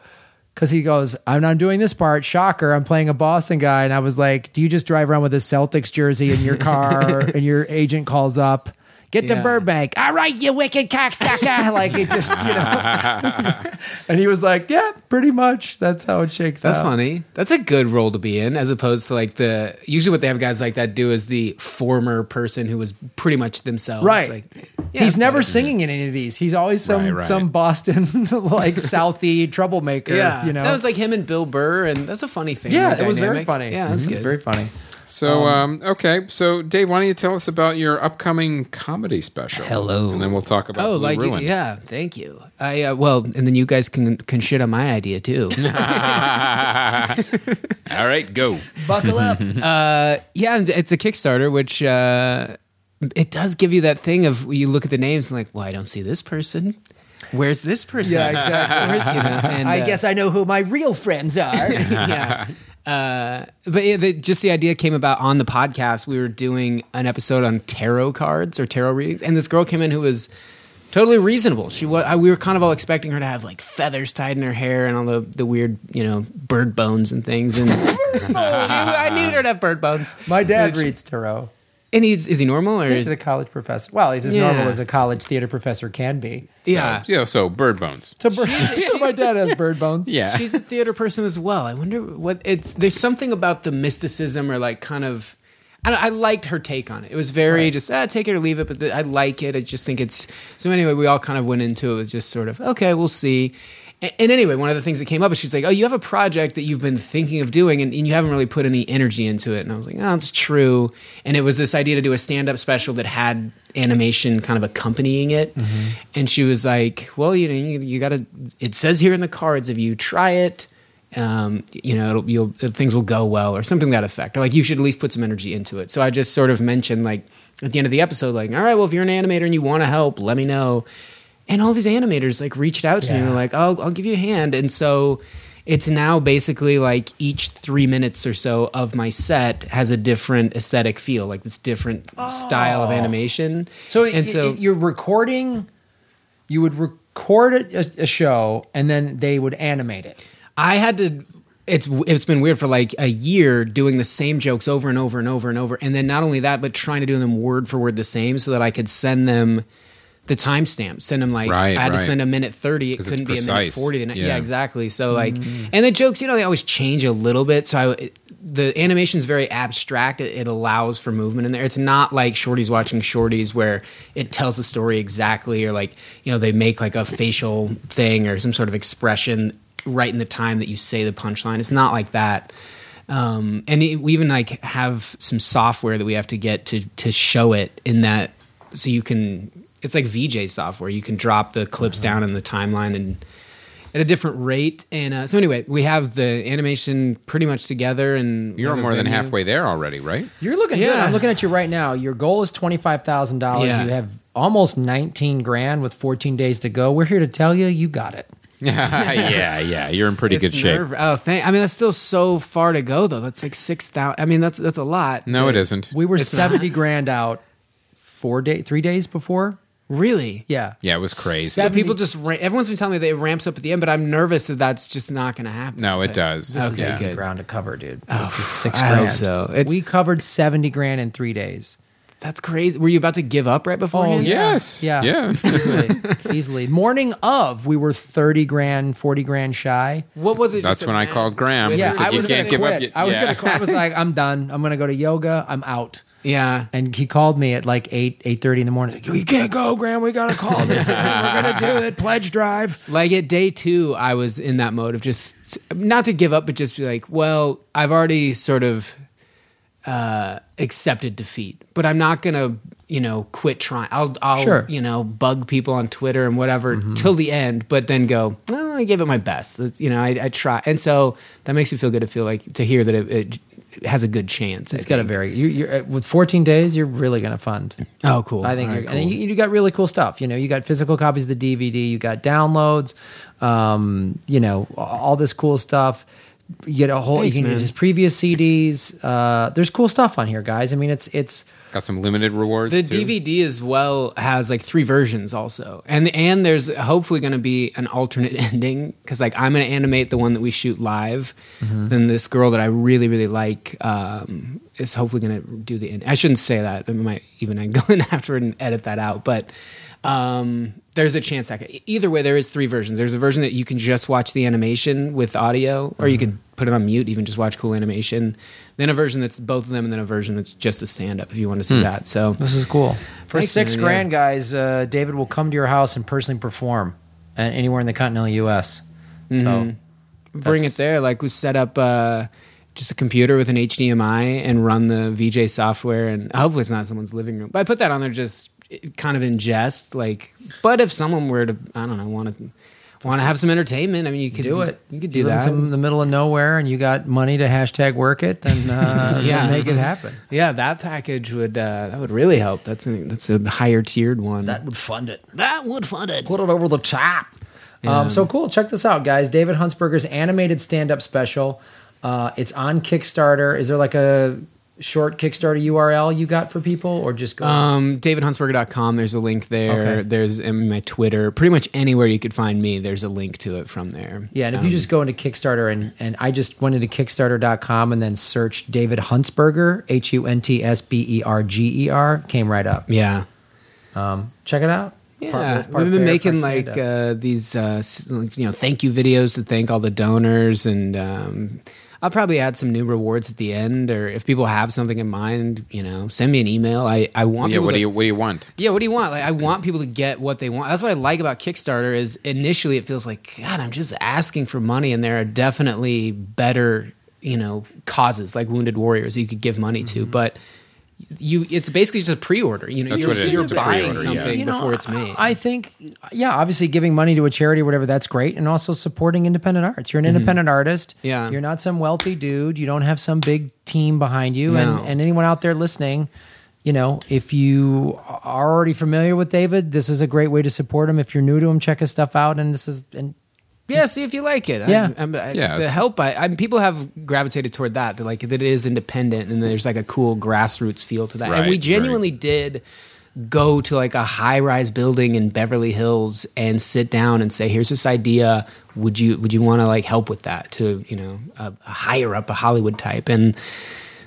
Because he goes, I'm not doing this part. Shocker! I'm playing a Boston guy, and I was like, Do you just drive around with a Celtics jersey in your car, and your agent calls up? Get to Yeah. Burbank. All right, you wicked cocksucker. like it just, you know. and he was like, yeah, pretty much. That's how it shakes out. That's out. funny. That's a good role to be in, as opposed to like the usually what they have guys like that do is the former person who was pretty much themselves. Right. Like, yeah, He's never singing in any of these. He's always some Right, right. some Boston like Southie troublemaker. Yeah, you know. that was like him and Bill Burr, and that's a funny thing. yeah, it was very funny. Yeah, that's Mhm. good. Very funny. So, um, okay. So, Dave, why don't you tell us about your upcoming comedy special? Hello. And then we'll talk about Oh, Blue like Ruin. yeah, thank you. I uh, well, and then you guys can can shit on my idea too. All right, go. Buckle up. uh, yeah, and it's a Kickstarter, which uh, it does give you that thing of you look at the names and like, well, I don't see this person. Where's this person? Yeah, exactly. Where- you know, and, I uh, guess I know who my real friends are. yeah. Uh, but yeah, the, just the idea came about on the podcast. We were doing an episode on tarot cards or tarot readings, and this girl came in who was totally reasonable. She was. I, we were kind of all expecting her to have like feathers tied in her hair and all the the weird, you know, bird bones and things. And she, I needed her to have bird bones. my dad reads tarot. And he's is he normal or He's is a college professor. Well, he's as Yeah. normal as a college theater professor can be. yeah? Yeah, so bird bones. So, bird, so my dad has bird bones. Yeah. She's a theater person as well. I wonder what it's. There's something about the mysticism or like kind of. I, don't, I liked her take on it. It was very just ah, take it or leave it, but the, I like it. I just think it's so. Anyway, we all kind of went into it with just sort of okay, we'll see. And, anyway, one of the things that came up is she's like, "Oh, you have a project that you've been thinking of doing, and, and you haven't really put any energy into it." And I was like, "Oh, it's true." And it was this idea to do a stand-up special that had animation kind of accompanying it. And she was like, "Well, you know, you, you got to. It says here in the cards if you try it." um, you know, it'll, you'll, things will go well or something to that effect. Or like you should at least put some energy into it. So I just sort of mentioned like at the end of the episode, like, all right, well, if you're an animator and you want to help, let me know. And all these animators like reached out to me and Yeah. were like, I'll, I'll give you a hand. And so it's now basically like each three minutes or so of my set has a different aesthetic feel, like this different style of oh. animation. So, and y- so y- you're recording. You would record a, a show, and then they would animate it. I had to. It's it's been weird for like a year doing the same jokes over and over and over and over, and then not only that, but trying to do them word for word the same, so that I could send them the timestamp. Send them like Right, I had right. to send a minute thirty. It couldn't be a minute forty. The ne- Yeah. yeah. exactly. So like, and the jokes, you know, they always change a little bit. So I, it- the animation is very abstract. It, it allows for movement in there. It's not like Shorties watching Shorties where it tells the story exactly, or like you know they make like a facial thing or some sort of expression right in the time that you say the punchline. It's not like that. Um, and it, we even like have some software that we have to get to to show it in that, so you can. It's like VJ software. You can drop the clips Uh-huh. down in the timeline and at a different rate. And uh, so anyway, we have the animation pretty much together, and You're have a more than halfway there already, right? You're looking good. Yeah. I'm looking at you right now. Your goal is twenty five thousand dollars. You have almost nineteen grand with fourteen days to go. We're here to tell you, you got it. yeah, yeah. You're in pretty It's good shape. nerve- Oh, thank. I mean, that's still so far to go, though. That's like six thousand. I mean, that's that's a lot. No, it isn't. We were It's seventy grand out four day, three days before. Really? Yeah, Yeah, it was crazy. So people just ra- everyone's been telling me that it ramps up at the end, but I'm nervous that that's just not going to happen. No, it But- does. This Okay, is easy good. ground to cover, dude. Oh, this is six I grand. hope so. It's- we covered seventy grand in three days. That's crazy. Were you about to give up right before? Oh, yeah. Yes. Yeah, Yeah. easily, easily. Morning of, we were thirty grand, forty grand shy. What was it? That's just a when I mad called Graham. Twitter? Yeah, said, I "You was can't gonna give up quit. yet." I was Yeah. gonna quit. I was like, I'm done. I'm gonna go to yoga. I'm out. Yeah. And he called me at like eight, eight thirty in the morning. Like, you can't go, Graham. We gotta call this. in. We're gonna do it. Pledge drive. Like at day two, I was in that mode of just not to give up, but just be like, well, I've already sort of uh, accepted defeat, but I'm not gonna, you know, quit trying. I'll, I'll, Sure. you know, bug people on Twitter and whatever till the end, but then go, well, I gave it my best. It's, you know, I, I try, and so that makes me feel good to feel like to hear that it, it has a good chance. I It's got a very you, you're uh, with 14 days. You're really gonna fund. oh cool. I think, All you're, right, and you, you got really cool stuff. You know, you got physical copies of the DVD. You got downloads. Um, you know, all this cool stuff. You get a whole. Thanks, you can man. get his previous CDs. Uh, there's cool stuff on here, guys. I mean, it's it's Got some limited rewards. The too? DVD as well has like three versions also, and and there's hopefully going to be an alternate ending because like I'm going to animate the one that we shoot live. Mm-hmm. Then this girl that I really really like um, is hopefully going to do the end. I shouldn't say that. I might even go in afterward and edit that out, but. Um, there's a chance I could. Either way, there is three versions. There's a version that you can just watch the animation with audio, or you Mm-hmm. could put it on mute, even just watch cool animation. Then a version that's both of them, and then a version that's just the stand up if you want to see Hmm. that. So This is cool. For Thanks, six man, yeah. grand, guys, uh, David will come to your house and personally perform uh, anywhere in the continental U.S. So bring That's- it there. Like we set up uh, just a computer with an HDMI and run the VJ software, and hopefully it's not someone's living room. But I put that on there just kind of in jest. Like, but if someone were to, I don't know, want to want to have some entertainment, I mean, you could do it. You could do live in that. some- the middle of nowhere, and you got money to hashtag work it, then uh, Yeah. yeah, make it happen. yeah, that package would uh, that would really help. That's a, that's a higher tiered one. That would fund it. that would fund it. Put it over the top. Um, so cool. Check this out, guys. David Huntsberger's animated stand-up special. Uh, it's on Kickstarter. Is there like a short Kickstarter URL you got for people, or just go? Um, DavidHuntsberger.com. There's a link there. Okay. There's in my Twitter. Pretty much anywhere you could find me, there's a link to it from there. Yeah, and if you just go into Kickstarter and, and I just went into Kickstarter.com and then searched David Huntsberger, H U N T S B E R G E R, came right up. yeah. Um, check it out. Yeah, Part- part we've been making like uh, these, uh, you know, thank you videos to thank all the donors, and um, I'll probably add some new rewards at the end. Or if people have something in mind, you know, send me an email. I I want Yeah. people What to, do you What do you want? yeah, what do you want? Like, I want people to get what they want. That's what I like about Kickstarter. Is initially it feels like God, I'm just asking for money, and there are definitely better, you know, causes like Wounded Warriors you could give money Mm-hmm. to, but. You, it's basically just a pre-order. You know, That's you're, what it is. you're It's buying pre-order, yeah. something You know, before it's made. I think, yeah, obviously giving money to a charity or whatever, that's great. And also supporting independent arts. You're an independent artist. Mm-hmm. Yeah. You're not some wealthy dude. You don't have some big team behind you. No. And, and anyone out there listening, you know, if you are already familiar with David, this is a great way to support him. If you're new to him, check his stuff out. And this is, and Yeah, see if you like it. Yeah. I, I'm- I, Yeah, the help. I, I people have gravitated toward that. That like that it is independent and there's like a cool grassroots feel to that. and we Right, genuinely did go to like a high rise building in Beverly Hills and sit down and say, "Here's this idea. Would you would you want to like help with that?" To you know a, a higher up, a Hollywood type, and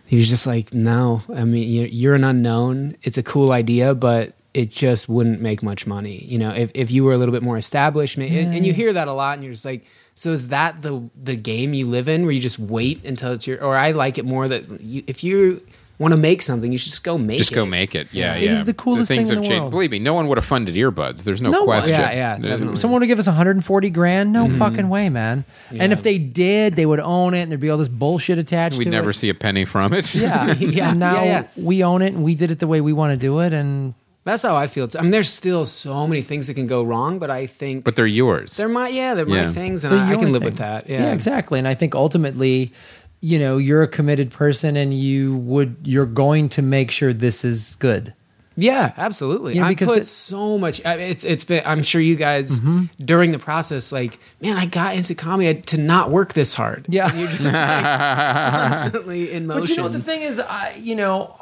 he was just like, "No, I mean you're, you're an unknown. It's a cool idea, but." It just wouldn't make much money, you know. If if you were a little bit more established, ma- and, and you hear that a lot, and you're just like, so is that the the game you live in, where you just wait until it's your? Or I like it more that you, if you want to make something, you should just go make Just it. Just go make it. Yeah, It yeah. is the coolest things thing in have the changed. world. Believe me, no one would have funded earbuds. There's no, No one. question. Yeah, yeah, definitely. someone would give us 140 grand. No mm-hmm. fucking way, man. And if they did, they would own it and there'd be all this bullshit attached We'd to never it. see a penny from it. Yeah. Yeah, And now yeah, yeah. we own it and we did it the way we want to do it. And That's how I feel. Too. I mean, there's still so many things that can go wrong, but I think but they're yours. they're my yeah, they're my things, and I, I your can live thing. with that. Yeah, exactly. And I think ultimately, you know, you're a committed person and you would, you're going to make sure this is good. Yeah, absolutely. You know, I because put the- so much. I mean, It's it's been. I'm sure you guys Mm-hmm. during the process, like, man, I got into comedy to not work this hard. Yeah. And you're just like constantly in motion. But you know what the thing is, I, you know,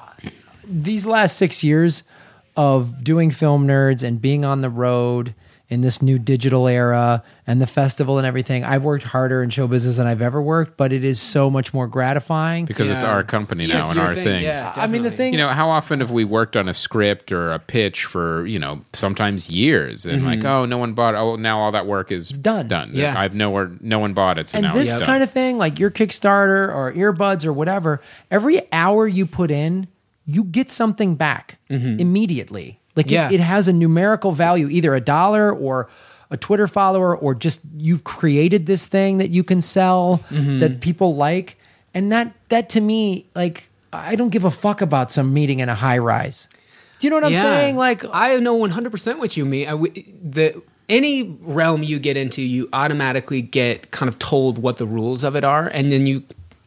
these last six years of doing film nerds and being on the road in this new digital era and the festival and everything, I've worked harder in show business than I've ever worked, but it is so much more gratifying. because it's our company Yes, now and our thing, things. yeah. I mean, the thing, You know, how often have we worked on a script or a pitch for, you know, sometimes years and like, mm-hmm. oh, no one bought Oh, now all that work is done. Done. Yeah. I've nowhere no one bought it, so and now this it's done. kind of thing, like your Kickstarter or earbuds or whatever, every hour you put in, you get something back mm-hmm. immediately. Like Yeah. it, it has a numerical value, either a dollar or a Twitter follower, or just you've created this thing that you can sell mm-hmm. that people like. And that that to me, like I don't give a fuck about some meeting in a high rise. Do you know what I'm Yeah. saying? Like I know 100 percent what you mean. I the any realm you get into, you automatically get kind of told what the rules of it are, and then you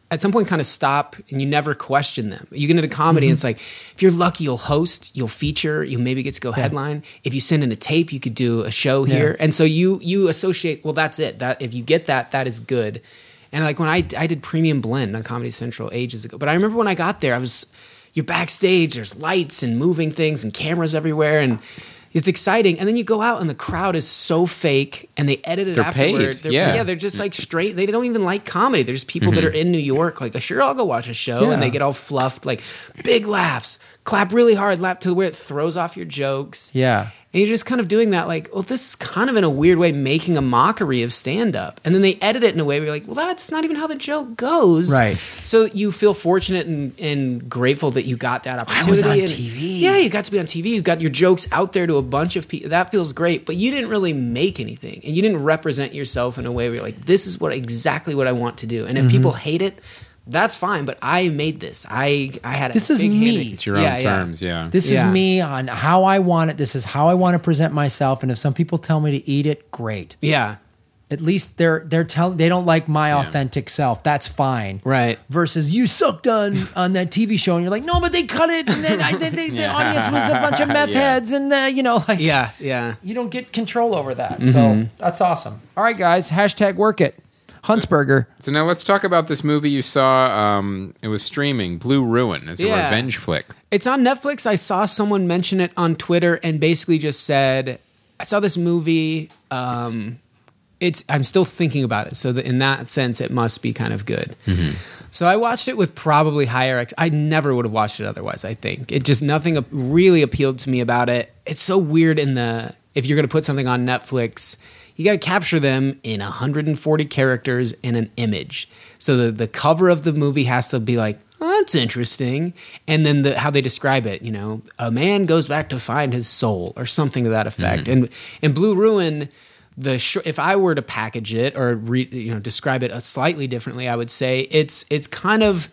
at some point kind of stop and you never question them. You get into comedy, and it's mm-hmm. like if you're lucky, you'll host, you'll feature, you'll maybe get to go headline. If you send in a tape, you could do a show here, and so you you associate. Well, that's it. That if you get that, that is good. And like when I I did Premium Blend on Comedy Central ages ago, but I remember when I got there, I was you're backstage. There's lights and moving things and cameras everywhere, and it's exciting. And then you go out, and the crowd is so fake, and they edit it They're afterward. paid, They're, yeah. they're just like straight. They don't even like comedy. They're just people that mm-hmm. are in New York. Like, I sure, I'll go watch a show, Yeah. and they get all fluffed, like big laughs, clap really hard, laugh to where it throws off your jokes. Yeah. And you're just kind of doing that, like, well, this is kind of in a weird way making a mockery of stand up. And then they edit it in a way where you're like, well, that's not even how the joke goes. Right. So you feel fortunate and, and grateful that you got that opportunity. was on and- TV. Yeah, you got to be on TV. You got your jokes out there to a bunch of people. That feels great. But you didn't really make anything. And you didn't represent yourself in a way where you're like, this is what exactly what I want to do. And if Mm-hmm. people hate it, that's fine. But I made this. I, I had a This is big hand me. in it. It's your own Yeah, yeah. terms, yeah. This Yeah. is me on how I want it. This is how I want to present myself. And if some people tell me to eat it, great. Yeah. At least they're they're telling they don't like my authentic self. That's fine. Right. Versus you sucked on on that TV show and you're like, no, but they cut it and then I think they, the audience was a bunch of meth Yeah. heads and uh, you know like Yeah. Yeah. you don't get control over that. So that's awesome. All right, guys. Hashtag work it. Huntsberger. So now let's talk about this movie you saw. Um, it was streaming Blue Ruin. It's a Yeah. revenge flick. It's on Netflix. I saw someone mention it on Twitter and basically just said, "I saw this movie. Um, it's I'm still thinking about it. So that in that sense, it must be kind of good." So I watched it with probably higher. Ex- I never would have watched it otherwise. I think it just nothing really appealed to me about it. It's so weird in the if you're going to put something on Netflix, you got to capture them in 140 characters in an image. So the the cover of the movie has to be like, oh, that's interesting, and then the how they describe it. You know, a man goes back to find his soul or something to that effect. And in Blue Ruin the sh- if I were to package it or re- you know describe it uh, slightly differently, I would say it's it's kind of.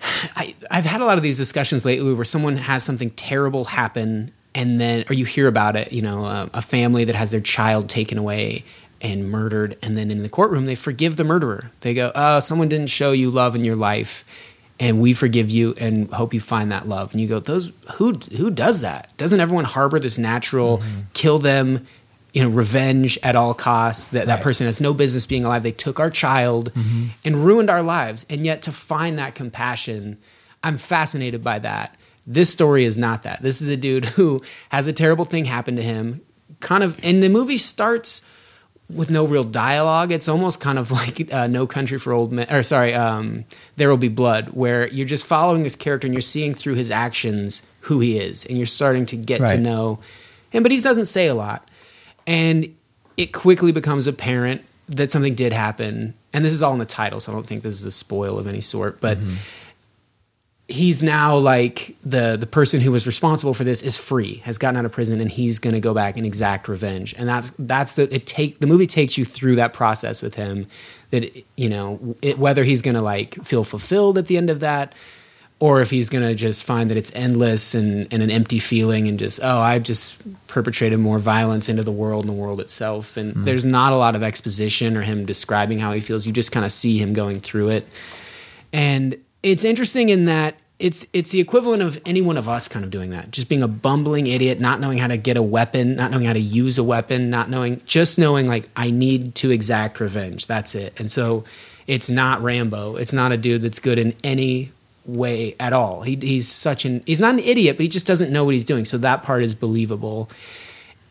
I, I've had a lot of these discussions lately where someone has something terrible happen, and then or you hear about it, you know, uh, a family that has their child taken away and murdered, and then in the courtroom they forgive the murderer. They go, "Oh, someone didn't show you love in your life." And we forgive you and hope you find that love. And you go, those who who does that? Doesn't everyone harbor this natural kill them, you know, revenge at all costs? That that person has no business being alive. They took our child and ruined our lives. And yet to find that compassion, I'm fascinated by that. This story is not that. This is a dude who has a terrible thing happen to him. Kind of, and the movie starts with no real dialogue. It's almost kind of like uh, No Country for Old Men, or sorry, um, There Will Be Blood, where you're just following this character and you're seeing through his actions who he is, and you're starting to get to know him. But he doesn't say a lot, and it quickly becomes apparent that something did happen. And this is all in the title, so I don't think this is a spoil of any sort. But he's now like the the person who was responsible for this is free, has gotten out of prison, and he's going to go back and exact revenge. And that's that's the it take the movie takes you through that process with him. That you know it, whether he's going to like feel fulfilled at the end of that. Or if he's gonna just find that it's endless and, and an empty feeling, and just oh, I've just perpetrated more violence into the world and the world itself, and mm-hmm. there's not a lot of exposition or him describing how he feels. You just kind of see him going through it, and it's interesting in that it's it's the equivalent of any one of us kind of doing that just being a bumbling idiot not knowing how to get a weapon not knowing how to use a weapon not knowing just knowing like i need to exact revenge. That's it. And so it's not rambo. It's not a dude that's good in any way at all. He, he's such an he's not an idiot but he just doesn't know what he's doing. So that part is believable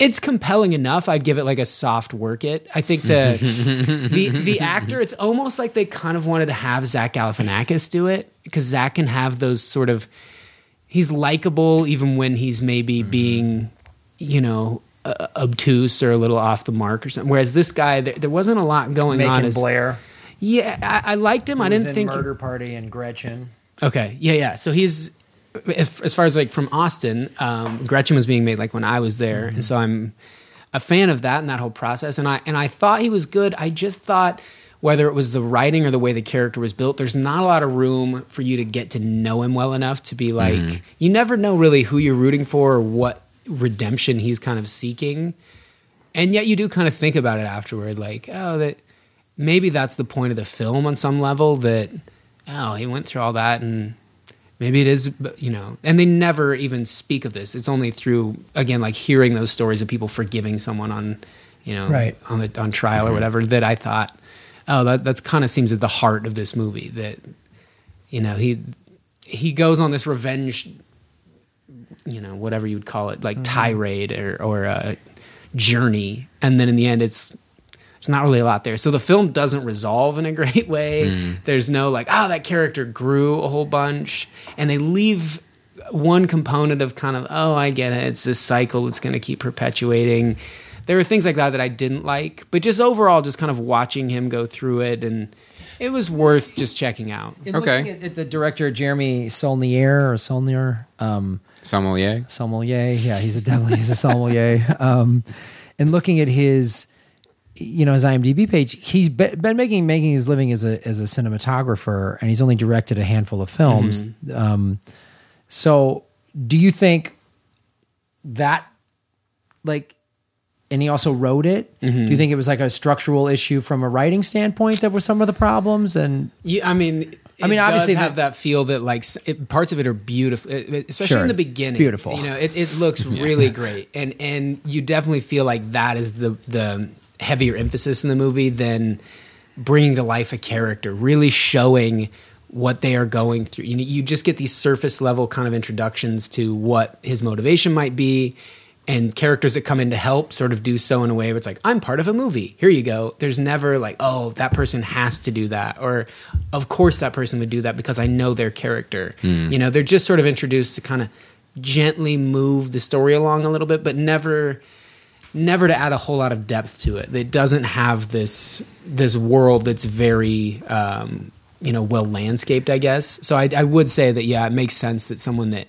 it's compelling enough. I'd give it like a soft work it. I think the the the actor. It's almost like they kind of wanted to have Zach Galifianakis do it because Zach can have those sort of. He's likable even when he's maybe being, you know, uh, obtuse or a little off the mark or something. Whereas this guy, there, there wasn't a lot going on. Macon as- Blair. Yeah, I, I liked him. I He was didn't in think. Murder Party and Gretchen. Okay, yeah, yeah. So he's as, as far as like from Austin, um, Gretchen was being made like when I was there, and so I'm a fan of that and that whole process. And I and I thought he was good. I just thought whether it was the writing or the way the character was built, there's not a lot of room for you to get to know him well enough to be like you never know really who you're rooting for or what redemption he's kind of seeking. And yet you do kind of think about it afterward, like, oh, that maybe that's the point of the film on some level that oh, he went through all that and maybe it is you know and they never even speak of this. It's only through again like hearing those stories of people forgiving someone on you know Right. on the on trial or whatever that i thought oh that that's kind of seems at the heart of this movie that you know he he goes on this revenge, you know, whatever you'd call it, like tirade or or uh, journey, and then in the end, it's there's not really a lot there. So the film doesn't resolve in a great way. There's no like, oh, that character grew a whole bunch, and they leave one component of kind of, oh, I get it. It's this cycle that's going to keep perpetuating. There were things like that that I didn't like, but just overall, just kind of watching him go through it, and it was worth just checking out. In Okay. looking At, at the director Jeremy Saulnier or Saulnier, um, Sommelier. sommelier. Yeah, he's a definitely he's a sommelier. Um, and looking at his, you know, his IMDb page, he's be- been making making his living as a as a cinematographer, and he's only directed a handful of films. Um, so, do you think that, like, and he also wrote it? Do you think it was like a structural issue from a writing standpoint that were some of the problems? And Yeah, I mean, I mean, obviously have the- that feel that like it, parts of it are beautiful, especially Sure. in the It's beginning. beautiful. You know, it, it looks really great, and and you definitely feel like that is the the heavier emphasis in the movie than bringing to life a character, really showing what they are going through. You know, you just get these surface level kind of introductions to what his motivation might be. And characters that come in to help sort of do so in a way where it's like, I'm part of a movie. Here you go. There's never like, oh, that person has to do that. Or, of course, that person would do that because I know their character. Hmm. You know, they're just sort of introduced to kind of gently move the story along a little bit, but never never to add a whole lot of depth to it. It doesn't have this this world that's very um, you know well landscaped, I guess. So I, I would say that yeah, it makes sense that someone that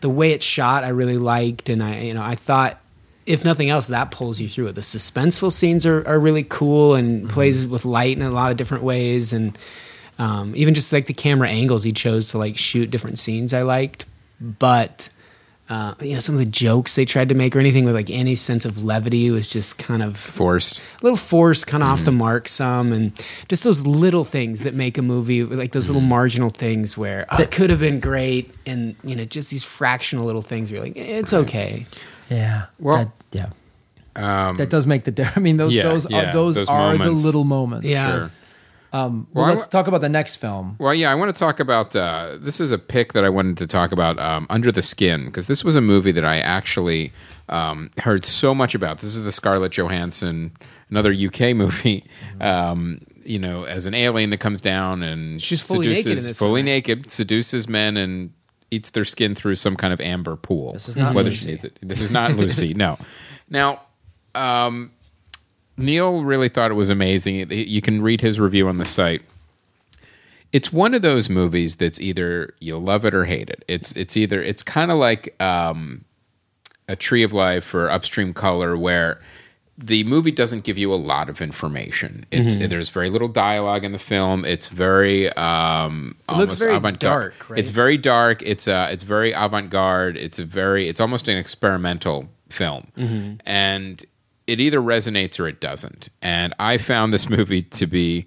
the way it's shot I really liked, and I you know I thought if nothing else that pulls you through it. The suspenseful scenes are, are really cool and plays with light in a lot of different ways, and um, even just like the camera angles he chose to like shoot different scenes I liked, but uh, you know some of the jokes they tried to make or anything with like any sense of levity was just kind of Forced. a little forced, kind of off the mm-hmm. mark some, and just those little things that make a movie like those little mm-hmm. marginal things where oh, it could have been great, and you know just these fractional little things where you're like eh, it's okay. yeah, Well- that, yeah. Um, that does make the difference. I mean, those yeah, those yeah, are those, those are the little moments. Yeah. Sure. Well, Well, let's talk about the next film. Well, yeah, I want to talk about. Uh, this is a pick that I wanted to talk about, um, Under the Skin, because this was a movie that I actually um, heard so much about. This is the Scarlett Johansson, another UK movie. Um, you know, as an alien that comes down and She's fully naked seduces, in this fully one, right? naked, seduces men and eats their skin through some kind of amber pool. This is not whether Lucy. she needs it. This is not Lucy. No. Now, um, Neil really thought it was amazing. You can read his review on the site it's one of those movies that's either you love it or hate it. It's it's either it's kind of like um, a Tree of Life or Upstream Color, where the movie doesn't give you a lot of information. It's, Mm-hmm. There's very little dialogue in the film. It's very um, It looks very avant-garde. dark, right? It's very dark. It's uh, it's very avant garde. It's a very it's almost an experimental film, Mm-hmm. and it either resonates or it doesn't. And I found this movie to be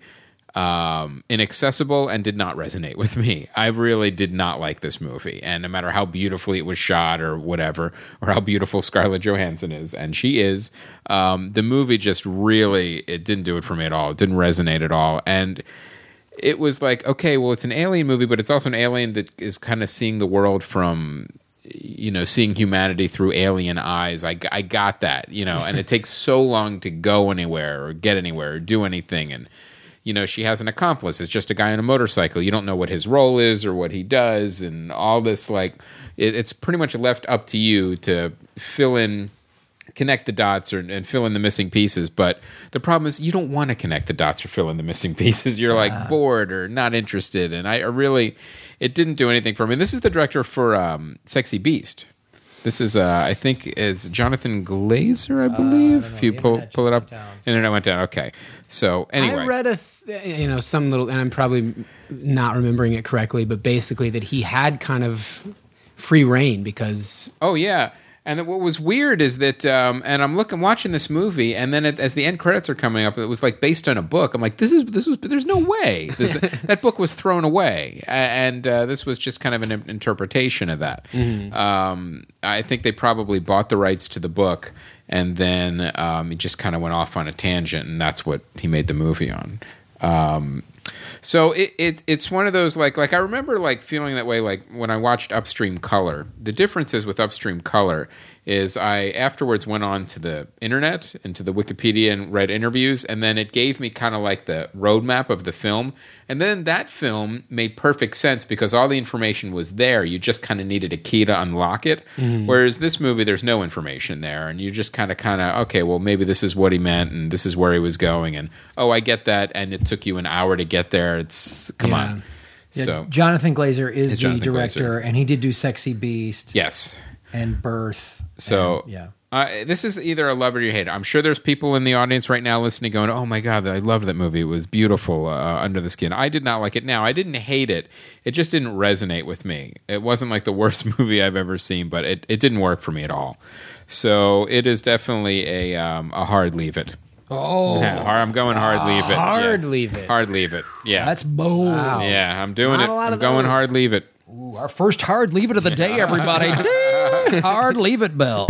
um, inaccessible and did not resonate with me. I really did not like this movie, and no matter how beautifully it was shot or whatever, or how beautiful Scarlett Johansson is, and she is, um, the movie just really it didn't do it for me at all. It didn't resonate at all, and it was like okay well it's an alien movie but it's also an alien that is kind of seeing the world from you know seeing humanity through alien eyes I, I got that you know and it takes so long to go anywhere or get anywhere or do anything. And you know she has an accomplice. It's just a guy on a motorcycle. You don't know what his role is or what he does and all this like it, it's pretty much left up to you to fill in connect the dots or, and fill in the missing pieces. But the problem is you don't want to connect the dots or fill in the missing pieces. You're like bored or not interested. And I, I really, it didn't do anything for me. And this is the director for um, Sexy Beast. This is, uh, I think, it's Jonathan Glazer, I believe. if you pull pull it up, down, so- internet went down. Okay, so anyway, I read a th- you know some little, and I'm probably not remembering it correctly, but basically that he had kind of free reign because Oh yeah. And what was weird is that, um, and I'm looking, watching this movie, and then it, as the end credits are coming up, it was like based on a book. I'm like, this is this was, there's no way this, that book was thrown away, and uh, this was just kind of an interpretation of that. Um, I think they probably bought the rights to the book, and then um, he just kind of went off on a tangent, and that's what he made the movie on. Um, So it, it it's one of those like like I remember like feeling that way like when I watched Upstream Color. The difference is with Upstream Color is I afterwards went on to the internet and to the Wikipedia and read interviews and then it gave me kind of like the roadmap of the film. And then that film made perfect sense because all the information was there. You just kind of needed a key to unlock it. Mm-hmm. Whereas this movie there's no information there and you just kind of kind of okay well maybe this is what he meant and this is where he was going and oh I get that and it took you an hour to get there. It's come Yeah. on. Yeah, so Jonathan Glazer is the Jonathan director, and he did do Sexy Beast yes. and Birth. So and- yeah. uh, this is either a love or you hate it. I'm sure there's people in the audience right now listening, going, "Oh my god, I love that movie. It was beautiful uh, under the skin." I did not like it. Now I didn't hate it. It just didn't resonate with me. It wasn't like the worst movie I've ever seen, but it, it didn't work for me at all. So it is definitely a um, a hard leave it. Oh, Yeah, I'm going hard leave it. hard Yeah. leave it. Hard leave it. Yeah, that's bold. yeah. I'm doing Not it. I'm going those. hard leave it. Ooh, our first hard leave it of the day, everybody. Ding! hard leave it bell.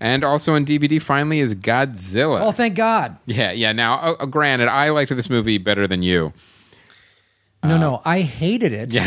And also on DVD, finally is Godzilla. Oh, thank God. Yeah, yeah. Now, uh, uh, granted, I liked this movie better than you. No, no, I hated it. Yeah.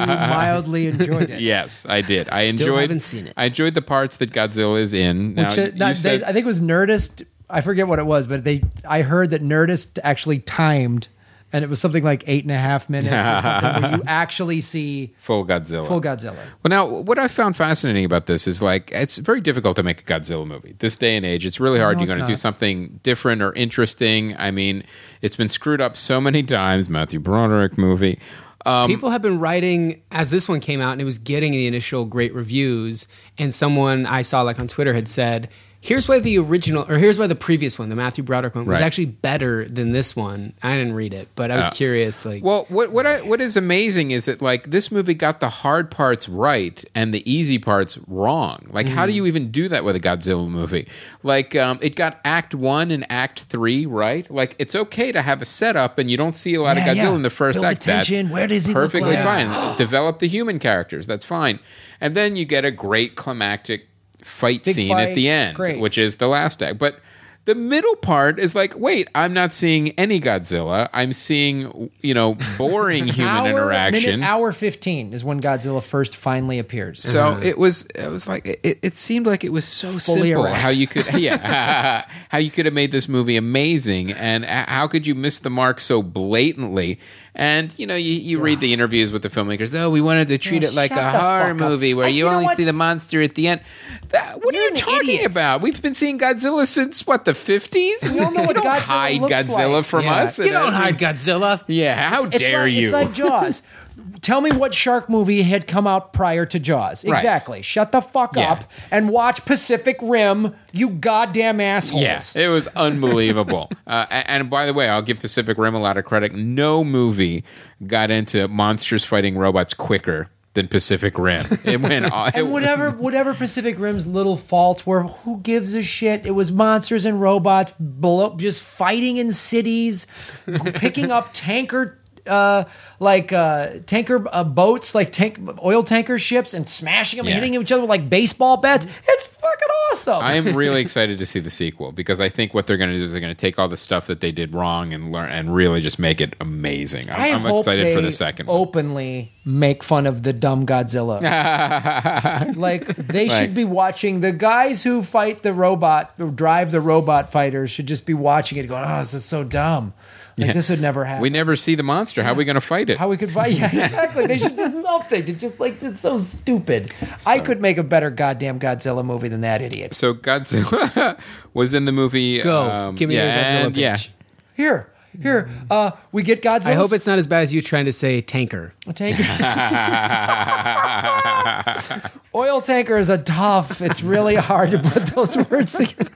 And you mildly enjoyed it. Yes, I did. I Still enjoyed. haven't seen it. I enjoyed the parts that Godzilla is in. Now, Which, uh, you not- they- I think it was Nerdist. I forget what it was, but they. I heard that Nerdist actually timed, and it was something like eight and a half minutes or something. where you actually see full Godzilla. full Godzilla. Well, now, what I found fascinating about this is like it's very difficult to make a Godzilla movie. This day and age, it's really hard. No, You're going to do something different or interesting. I mean, it's been screwed up so many times. Matthew Broderick movie. Um, People have been writing as this one came out and it was getting the initial great reviews. And someone I saw like on Twitter had said, "Here's why the original, or here's why the previous one, the Matthew Broderick one, was actually better than this one." I didn't read it, but I was Uh, curious. Like, Well, what what I, what is amazing is that like this movie got the hard parts right and the easy parts wrong. Like, how Mm. do you even do that with a Godzilla movie? Like, um, it got Act One and Act Three right. Like, it's okay to have a setup and you don't see a lot Yeah, of Godzilla yeah. in the first Build the act. That's. Where does he look perfectly like? fine. Develop the human characters. That's fine. And then you get a great climactic fight Big scene fight. at the end, Great. which is the last act. But the middle part is like, wait, I'm not seeing any Godzilla. I'm seeing, you know, boring human hour, interaction. Minute, hour fifteen is when Godzilla first finally appears. So mm-hmm. it was. It was like it, it seemed like it was so Fully simple erect. how you could yeah how you could have made this movie amazing and how could you miss the mark so blatantly and you know you, you read the interviews with the filmmakers oh we wanted to treat Yeah, it like a horror movie where And you, you know only what? see the monster at the end that, what You're are you talking idiot. about we've been seeing Godzilla since what the 50s We all know what you don't Godzilla hide looks Godzilla like. from yeah. us you and don't every- hide Godzilla. yeah how It's dare like, you It's like Jaws. Tell me what shark movie had come out prior to Jaws. Right. Exactly. Shut the fuck Yeah. up and watch Pacific Rim, you goddamn assholes. Yes, it was unbelievable. uh, a- and by the way, I'll give Pacific Rim a lot of credit. No movie got into monsters fighting robots quicker than Pacific Rim. It went. all- And whatever whatever Pacific Rim's little faults were, who gives a shit? It was monsters and robots below, just fighting in cities, picking up tanker uh like uh tanker uh, boats like tank oil tanker ships and smashing them Yeah. and hitting each other with like baseball bats it's fucking awesome I am really excited to see the sequel because I think what they're going to do is they're going to take all the stuff that they did wrong and learn and really just make it amazing. I'm, I I'm hope excited they for the second. one. openly make fun of the dumb Godzilla. like they should be watching the guys who fight the robot, who drive the robot fighters, should just be watching it, going, "Oh, this is so dumb. Like this would never happen." We never see the monster. How are we going to fight it? How we could fight? Yeah, exactly. they should do something. to just like it's so stupid. I could make a better goddamn Godzilla movie than that idiot. so Godzilla was in the movie. Go. um, Give me yeah, your Godzilla and- pitch. yeah. Here, here. Uh, we get Godzilla. I hope it's not as bad as you trying to say tanker. A Tanker. Oil tanker is a tough. It's really hard to put those words together.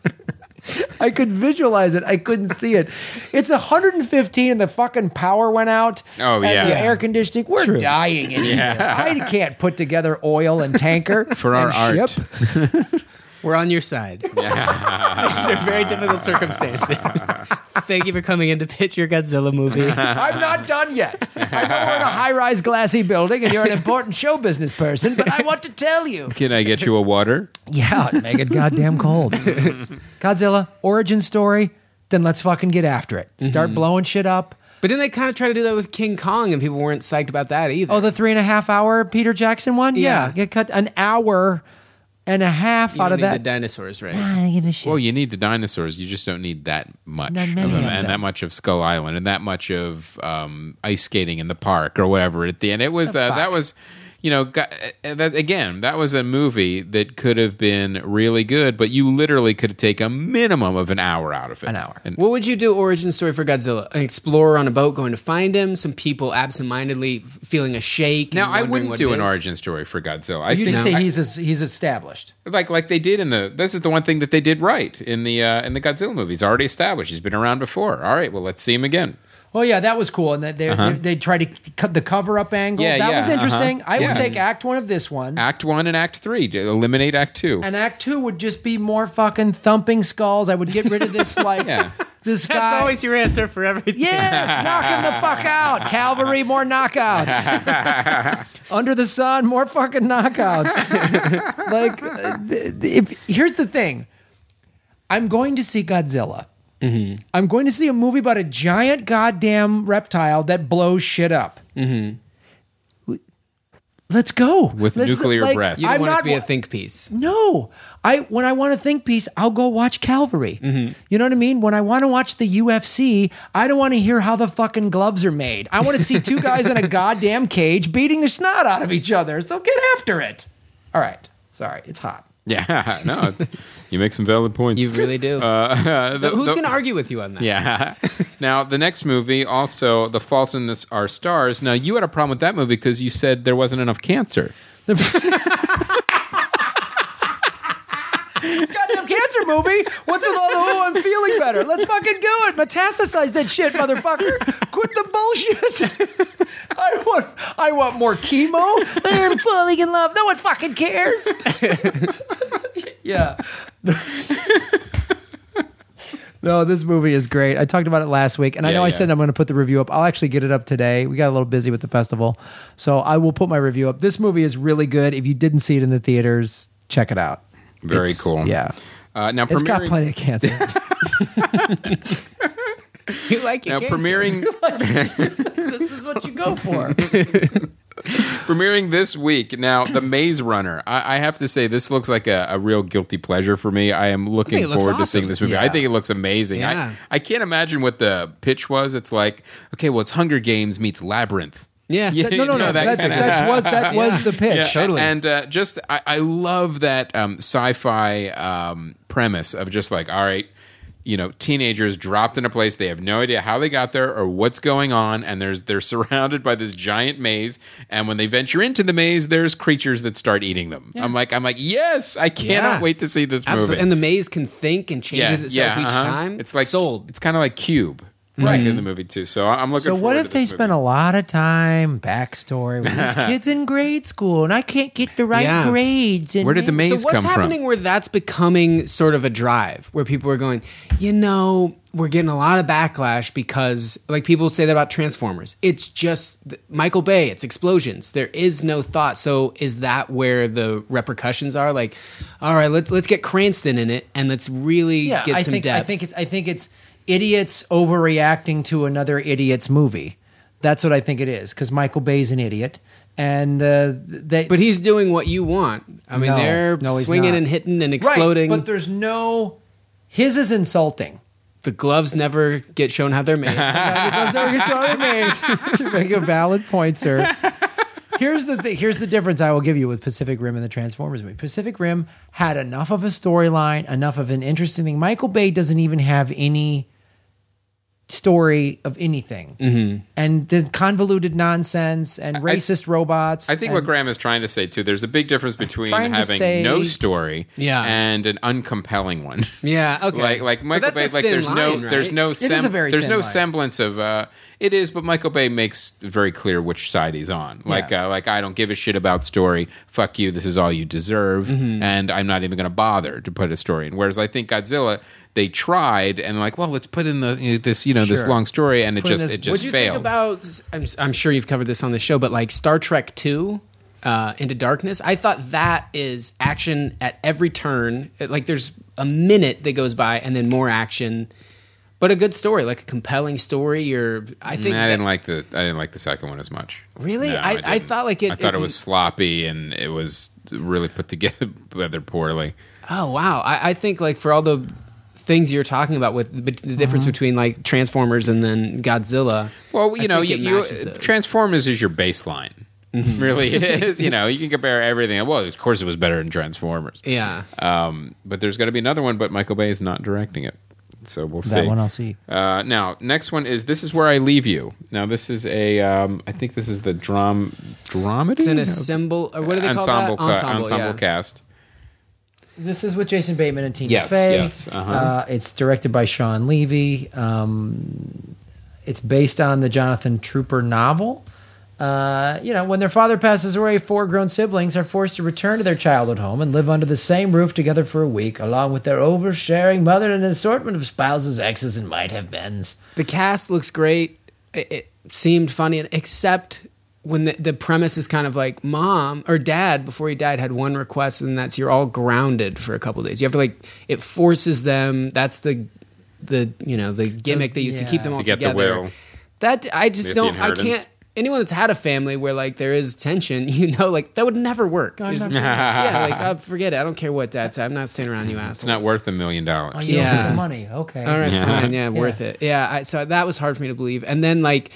I could visualize it. I couldn't see it. It's 115 and the fucking power went out. Oh, and yeah. The air conditioning. We're True. dying in here. I can't put together oil and tanker For our and art. ship. We're on your side. These are very difficult circumstances. Thank you for coming in to pitch your Godzilla movie. I'm not done yet. I know we're in a high-rise glassy building and you're an important show business person, but I want to tell you. Can I get you a water? Yeah, make it goddamn cold. Godzilla origin story. then let's fucking get after it. Start Mm-hmm. blowing shit up. But didn't they kind of try to do that with King Kong, and people weren't psyched about that either? Oh, the three and a half hour Peter Jackson one? Yeah. Yeah. Get cut an hour and a half you out don't of need that. the dinosaurs, right? I don't give a shit. Well, you need the dinosaurs. You just don't need that much Not of many them, of and them. that much of Skull Island, and that much of um, ice skating in the park or whatever. At the end, it was uh, fuck? that was, you know, uh, that again. That was a movie that could have been really good, but you literally could have taken a minimum of an hour out of it. An hour. And, What would you do origin story for Godzilla? An explorer on a boat going to find him, some people absentmindedly f- feeling a shake. and now, I wouldn't what do an is? origin story for Godzilla. I you think just say I- he's he's established. like like they did in the. This is the one thing that they did right in the uh, in the Godzilla movies. Already established. He's been around before. All right. Well, let's see him again. Oh yeah, that was cool, and that they they, they tried to cut the cover up angle. Uh-huh. Yeah, that yeah, was interesting. uh-huh. I Yeah. would take Act One of this one, Act one and Act three. to Eliminate Act two. and Act Two would just be more fucking thumping skulls. I would get rid of this like Yeah. this guy. That's always your answer for everything. Yes, knock him the fuck out. Calvary, more knockouts. Under the sun, more fucking knockouts. like, uh, if, here's the thing I'm going to see Godzilla. Mm-hmm. I'm going to see a movie about a giant goddamn reptile that blows shit up. Let's go. Mm-hmm. With Let's- nuclear breath. You don't I'm want it to be a think piece. no, I when I want a think piece, I'll go watch Calvary. You know what I mean? When I want to watch the UFC, I don't want to hear how the fucking gloves are made. I want to see two guys in a goddamn cage beating the snot out of each other. So get after it. All right. Sorry, it's hot. Yeah, no, it's, you make some valid points. You really do. Uh, the- Who's the- going to argue with you on that? Yeah. now the next movie, also, The Fault in This Our Stars. Now you had a problem with that movie because you said there wasn't enough cancer. It's a goddamn cancer movie. What's with all the oh I'm feeling better? Let's fucking do it. Metastasize that shit, motherfucker. Quit the bullshit. I want I want more chemo. I'm falling in love. No one fucking cares. yeah. No, this movie is great. I talked about it last week, and I Yeah, know I yeah. said I'm going to put the review up. I'll actually get it up today. We got a little busy with the festival, so I will put my review up. This movie is really good. If you didn't see it in the theaters, check it out. Very It's- cool. Yeah, Uh, now it's got premiering, plenty of cancer. You like it? now premiering this is what you go for. premiering this week. Now the Maze Runner. I, I have to say this looks like a, a real guilty pleasure for me. I am looking it looks forward to seeing this movie. I think it looks amazing. Yeah. I, I can't imagine what the pitch was. It's like okay, well, it's Hunger Games meets Labyrinth. Yeah. Yeah. no, no, no. that That's kinda- that's what that was the pitch. Yeah, Totally. And uh, just, I, I love that um, sci-fi um, premise of just like, all right, you know, teenagers dropped in a place they have no idea how they got there or what's going on, and there's they're surrounded by this giant maze, and when they venture into the maze, there's creatures that start eating them. I'm like, I'm like, yes, I cannot Yeah. wait to see this Absolutely. movie. And the maze can think and changes itself each uh-huh. time. It's like sold. It's kind of like Cube, right mm-hmm. in the movie too. So I'm looking. So what if to they this spent a lot of time backstory with these kids in grade school, and I can't get the right Yeah. grades? And Where did the maze so what's happening from? where that's becoming sort of a drive where people are going you know we're getting a lot of backlash because like people say that about transformers it's just michael bay it's explosions there is no thought so is that where the repercussions are like all right let's let's get cranston in it and let's really Yeah, get I some think depth I think it's I think it's idiots overreacting to another idiot's movie. That's what I think it is because Michael Bay's an idiot, and uh, they. but he's doing what you want i mean No, they're no, he's swinging not. and hitting and right, exploding but there's no. His is insulting. the gloves never get shown how they're made Those are good job made. You make a valid point, sir. Here's the thing. Here's the difference I will give you with Pacific Rim and the Transformers movie. Pacific Rim had enough of a storyline, enough of an interesting thing. Michael Bay doesn't even have any story of anything, Mm-hmm. and the convoluted nonsense and racist robots. I think and- what Graham is trying to say too. There's a big difference between having say- no story, Yeah. and an uncompelling one. yeah okay like like Michael Bay. Like thin there's no line, there's no is a very there's no line. semblance of uh it is, but Michael Bay makes very clear which side he's on. Like Yeah. uh, like I don't give a shit about story. Fuck you. This is all you deserve, Mm-hmm. and I'm not even going to bother to put a story in. Whereas I think Godzilla. They tried and like, well, let's put in the you know, this you know this long story, and Let's it just this- it just failed. think about? I'm, I'm sure you've covered this on the show, but like Star Trek Two, uh, Into Darkness, I thought that is action at every turn. It- Like there's a minute that goes by, and then more action. but a good story, like a compelling story. You're, I think, I didn't like the I didn't like the second one as much. Really? No, I- I didn't. thought, like, it- I thought it, it- was sloppy and it was really put together poorly. Oh wow! I, I think like for all the things you're talking about with the, the difference between like Transformers and then Godzilla. Well, you I know, you, you. Transformers is your baseline. Really is. You know, you can compare everything. Well, of course, it was better than Transformers. Yeah. Um, but there's going to be another one, but Michael Bay is not directing it. So we'll see. That one I'll see. Uh, now, next one is This Is Where I Leave You. Now, this is a, um, I think this is the dram, dramedy? It's an ensemble, or what do they ensemble, call that? ca- ensemble yeah. cast. This is with Jason Bateman and Tina Yes, Fey. yes, uh-huh. Uh, it's directed by Shawn Levy. Um, it's based on the Jonathan Tropper novel. Uh, you know, when their father passes away, four grown siblings are forced to return to their childhood home and live under the same roof together for a week, along with their oversharing mother and an assortment of spouses, exes, and might have beens. The cast looks great. It, it seemed funny, except when the, the premise is kind of like mom or dad before he died had one request, and that's you're all grounded for a couple days. You have to like it forces them. That's the the you know the gimmick they used to keep them all To get the together. will. That I just Get don't. I can't. Anyone that's had a family where like there is tension, you know, like that would never work. I'm There's- not- yeah, like oh, forget it. I don't care what dad said. I'm not staying around you mm. assholes. It's not worth a million dollars. Oh, you don't Yeah. the money. Okay. All right, Yeah. fine, yeah, worth it. Yeah, I, so that was hard for me to believe. And then like,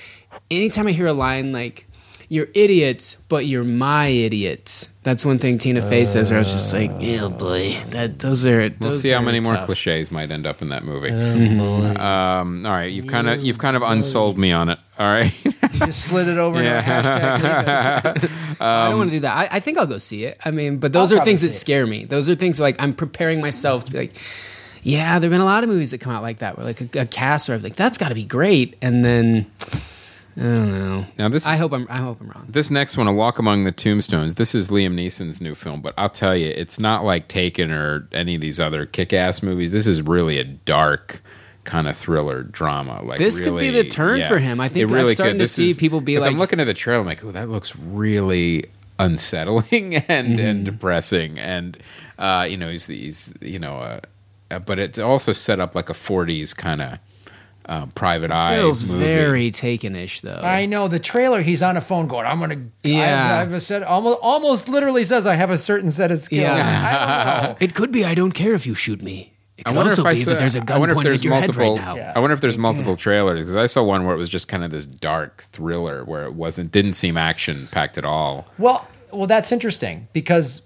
anytime I hear a line like, "You're idiots, but you're my idiots," that's one thing Tina Fey says. Where I was just like, "Yeah, boy, that those are." We'll those see how are many more cliches might end up in that movie. Oh, Um, all right, you've kind of you've kind of unsold me on it. All right, You just slid it over into a hashtag. leave it. I don't want to do that. I, I think I'll go see it. I mean, but those I'll are things that see it. scare me. Those are things like I'm preparing myself to be like, yeah, there've been a lot of movies that come out like that, where like a, a cast, where I'm like, that's got to be great, and then I don't know. now this I hope I'm. I hope I'm wrong. This next one, A Walk Among the Tombstones, this is Liam Neeson's new film, but I'll tell you, it's not like Taken or any of these other kick ass movies. This is really a dark kind of thriller drama. Like This could be the turn for him. I think it I'm starting could. to This see is- people like, I'm looking at the trailer, I'm like, oh, that looks really unsettling and and depressing, and uh, you know, he's these, you know, uh, uh, but it's also set up like a 40s kind of. Uh, private Feels eyes movie. very taken-ish though. I know the trailer. He's on a phone going, "I'm gonna." Yeah. I have a set. Almost, almost literally says, "I have a certain set of skills." Yeah. I don't know. It could be I don't care if you shoot me. It I could wonder also if I be saw, that there's a I gun wonder if pointed there's at your multiple. head right now. Yeah. I wonder if there's multiple trailers because I saw one where it was just kind of this dark thriller where it wasn't didn't seem action packed at all. Well, well, that's interesting because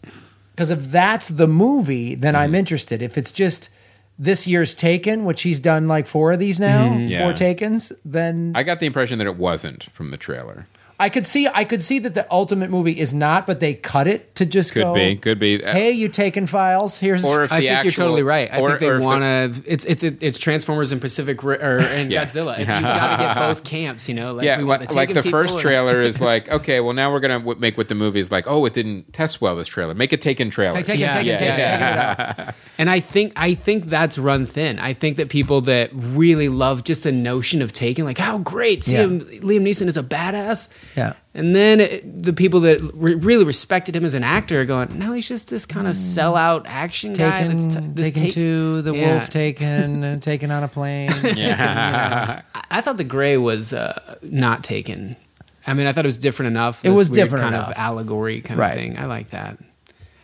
because if that's the movie, then Mm-hmm. I'm interested. If it's just this year's Taken, which he's done like four of these now, Mm-hmm. Yeah. four Takens, then I got the impression that it wasn't from the trailer. I could see I could see that the ultimate movie is not, but they cut it to just Could go. be, could be. Uh, hey, you taken files? Here's or if I the think actual, you're totally right. I or- think they or if the- want to. It's it's it's Transformers and Pacific Ri- or and Yeah. Godzilla. You got to get both camps. You know, like yeah, we want like, the like the first people and- trailer is like, okay, well now we're gonna w- make what the movie is like. Oh, it didn't test well. This trailer, make a Taken trailer. Take, take Yeah, it, take yeah, it, take it, yeah. take it out. And I think I think that's run thin. I think that people that really love just the notion of taking, like, how great, see Yeah. him, Liam Neeson is a badass. Yeah. And then it, the people that re- really respected him as an actor are going, now he's just this kind of sellout action guy. Taken, That's t- this taken take- to the Yeah. wolf, taken, and taken on a plane. I, I thought the Grey was uh, not taken. I mean, I thought it was different enough. It this was weird different kind of of allegory kind Right. of thing. I like that.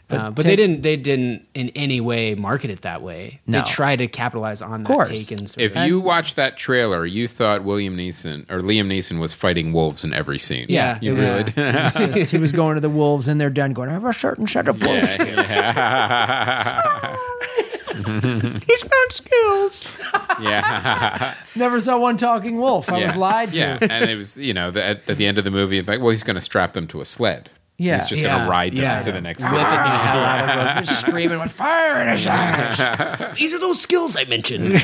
But But, uh, but Ta- they didn't. They didn't in any way market it that way. No. They tried to capitalize on course. that taken. Sort If of- you watched that trailer, you thought William Neeson or Liam Neeson was fighting wolves in every scene. Yeah, you it was- really did. Just- he was going to the wolves in their den, going, "I have a certain set of wolves." he's got skills. yeah. Never saw one talking wolf. I was lied to. Yeah, and it was you know the, at, at the end of the movie, like, well, he's going to strap them to a sled. Yeah. he's just going Yeah, to ride them yeah. to the next. Whipping the hell out of them. Screaming with fire in his eyes. These are those skills I mentioned.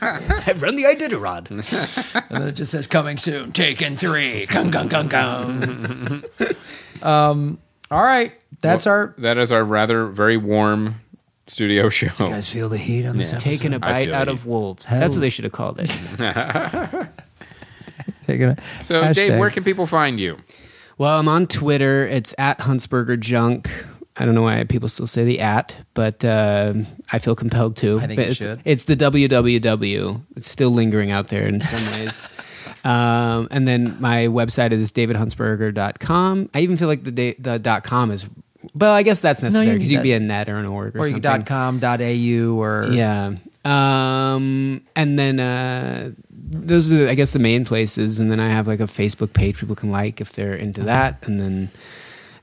I've run the Iditarod. And then it just says coming soon, taken three. Gung gung gung gung. um all right. That's our That is our rather very warm studio show. you guys feel the heat on this episode? Taking a I bite out you. of wolves. Hell. That's what they should have called it. Taking a So, hashtag. Dave, where can people find you? Well, I'm on Twitter. It's at Huntsberger Junk. I don't know why people still say the at, but uh, I feel compelled to. I think But you it's, should. It's the www. It's still lingering out there in some ways. Um, and then my website is davidhuntsberger.com. I even feel like the da- the dot com is, well, I guess that's necessary because you, could be a net or an org or, or you something. dot com dot au or Yeah. Um, and then uh, those are, the, I guess, the main places. And then I have like a Facebook page people can like if they're into that. And then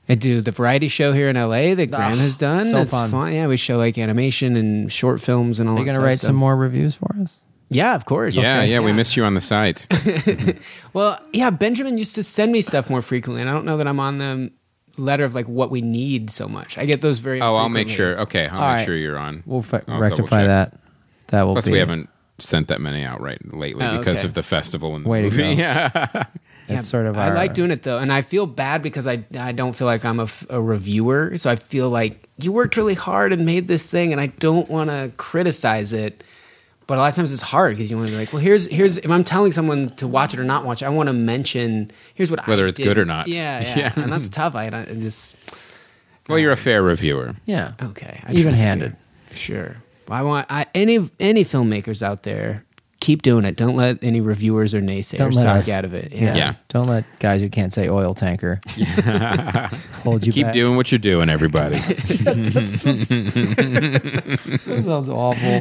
I do the variety show here in LA that Graham Ah, has done. so it's fun. Yeah, we show like animation and short films and all. Are you that going to stuff, write so- some more reviews for us? Yeah, of course. Yeah, yeah, we missed you on the site. Well, yeah, Benjamin used to send me stuff more frequently, and I don't know that I'm on the letter of like what we need so much. I get those very. Oh, I'll make frequently. sure. Okay, I'll All make right. sure you're on. We'll fi- I'll rectify check. that. That will Plus, be. we haven't sent that many out right lately Oh, because okay. of the festival and the Way to movie. go. Yeah. It's sort of. I our- like doing it though, and I feel bad because I I don't feel like I'm a, a reviewer, so I feel like you worked really hard and made this thing, and I don't want to criticize it. But a lot of times it's hard because you want to be like, well, here's here's if I'm telling someone to watch it or not watch it, I want to mention here's what Whether I it's did. good or not. Yeah, yeah, Yeah. and that's tough. I, I just well, you're a fair reviewer. Yeah. okay, Even handed. Sure. Well, I want I, any any filmmakers out there keep doing it. Don't let any reviewers or naysayers Don't let talk us- out of it. Yeah. Yeah. Don't let guys who can't say oil tanker hold you Keep back. doing what you're doing, everybody. That sounds awful.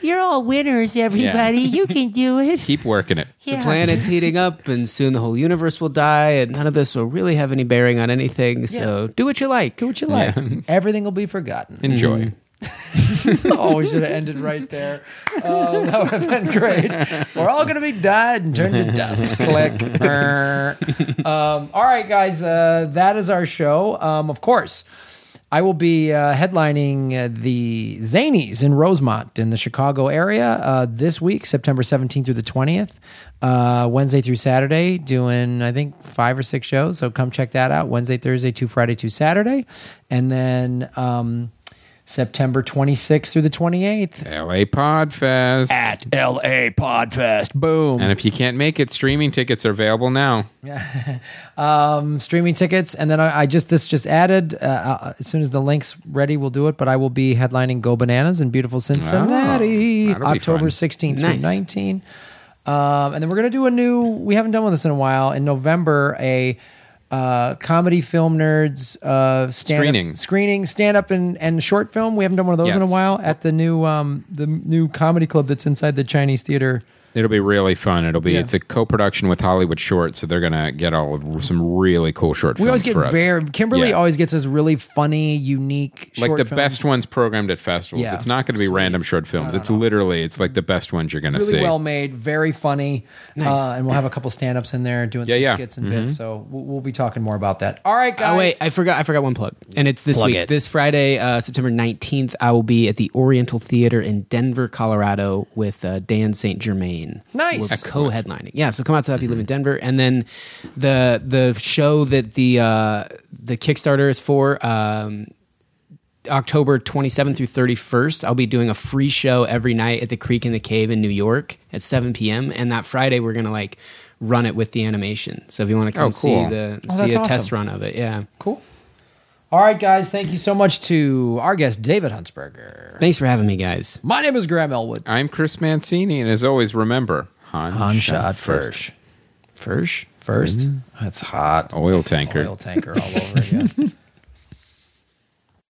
You're all winners, everybody. You can do it. Keep working it. The planet's heating up, and soon the whole universe will die, and none of this will really have any bearing on anything. So do what you like. Do what you like. Everything will be forgotten. Enjoy. Mm-hmm. oh, we should have ended right there. Oh, that would have been great. We're all going to be dead and turned to dust. Click. um, all right, guys, uh, that is our show. Um, of course, I will be uh, headlining uh, the Zanies in Rosemont in the Chicago area uh, this week, September 17th through the 20th, uh, Wednesday through Saturday, doing, I think, five or six shows. So come check that out Wednesday, Thursday, two Friday, two Saturday. And then. September 26th through the 28th LA Podfest. at LA Podfest. Boom. and if you can't make it, streaming tickets are available now. Um, streaming tickets. And then I, I just, this just added, uh, uh, as soon as the link's ready, we'll do it. But I will be headlining Go Bananas in beautiful Cincinnati, that'll October fun. 16th through Nice. 19. Um, and then we're going to do a new, we haven't done one this in a while, in November, a uh, comedy film nerds uh, stand Screening. screening, stand up and, and short film. We haven't done one of those in a while at the new um, the new comedy club that's inside the Chinese theater. It'll be really fun. It'll be Yeah. it's a co-production with HollyShorts, so they're gonna get all of some really cool short films. We films always get for us. very Kimberly Yeah. always gets us really funny, unique, like the films. best ones programmed at festivals. Yeah. It's not going to be random short films. it's literally it's like the best ones you're going to really see. well made, very funny, Nice. uh, and we'll have a couple stand ups in there doing Yeah, some yeah. skits and bits. So we'll, we'll be talking more about that. All right, guys. Oh wait, I forgot. I forgot one plug, and it's this Plug week. it. This Friday, uh, September nineteenth, I will be at the Oriental Theater in Denver, Colorado, with uh, Dan Saint Germain. Nice. We're co-headlining. Yeah, so come out to that if you live in Denver, and then the the show that the uh, the Kickstarter is for. Um, October 27th through 31st, I'll be doing a free show every night at the Creek and the Cave in New York at 7 p.m. And that Friday, we're gonna like run it with the animation. So if you want to come Oh, cool. see the Oh, see a awesome. test run of it, yeah. cool. All right, guys. Thank you so much to our guest David Huntsberger. Thanks for having me, guys. My name is Graham Elwood. I'm Chris Mancini, and as always, remember Han, Han shot first. First. First. Mm-hmm. That's hot. Oil tanker. Oil tanker all over again.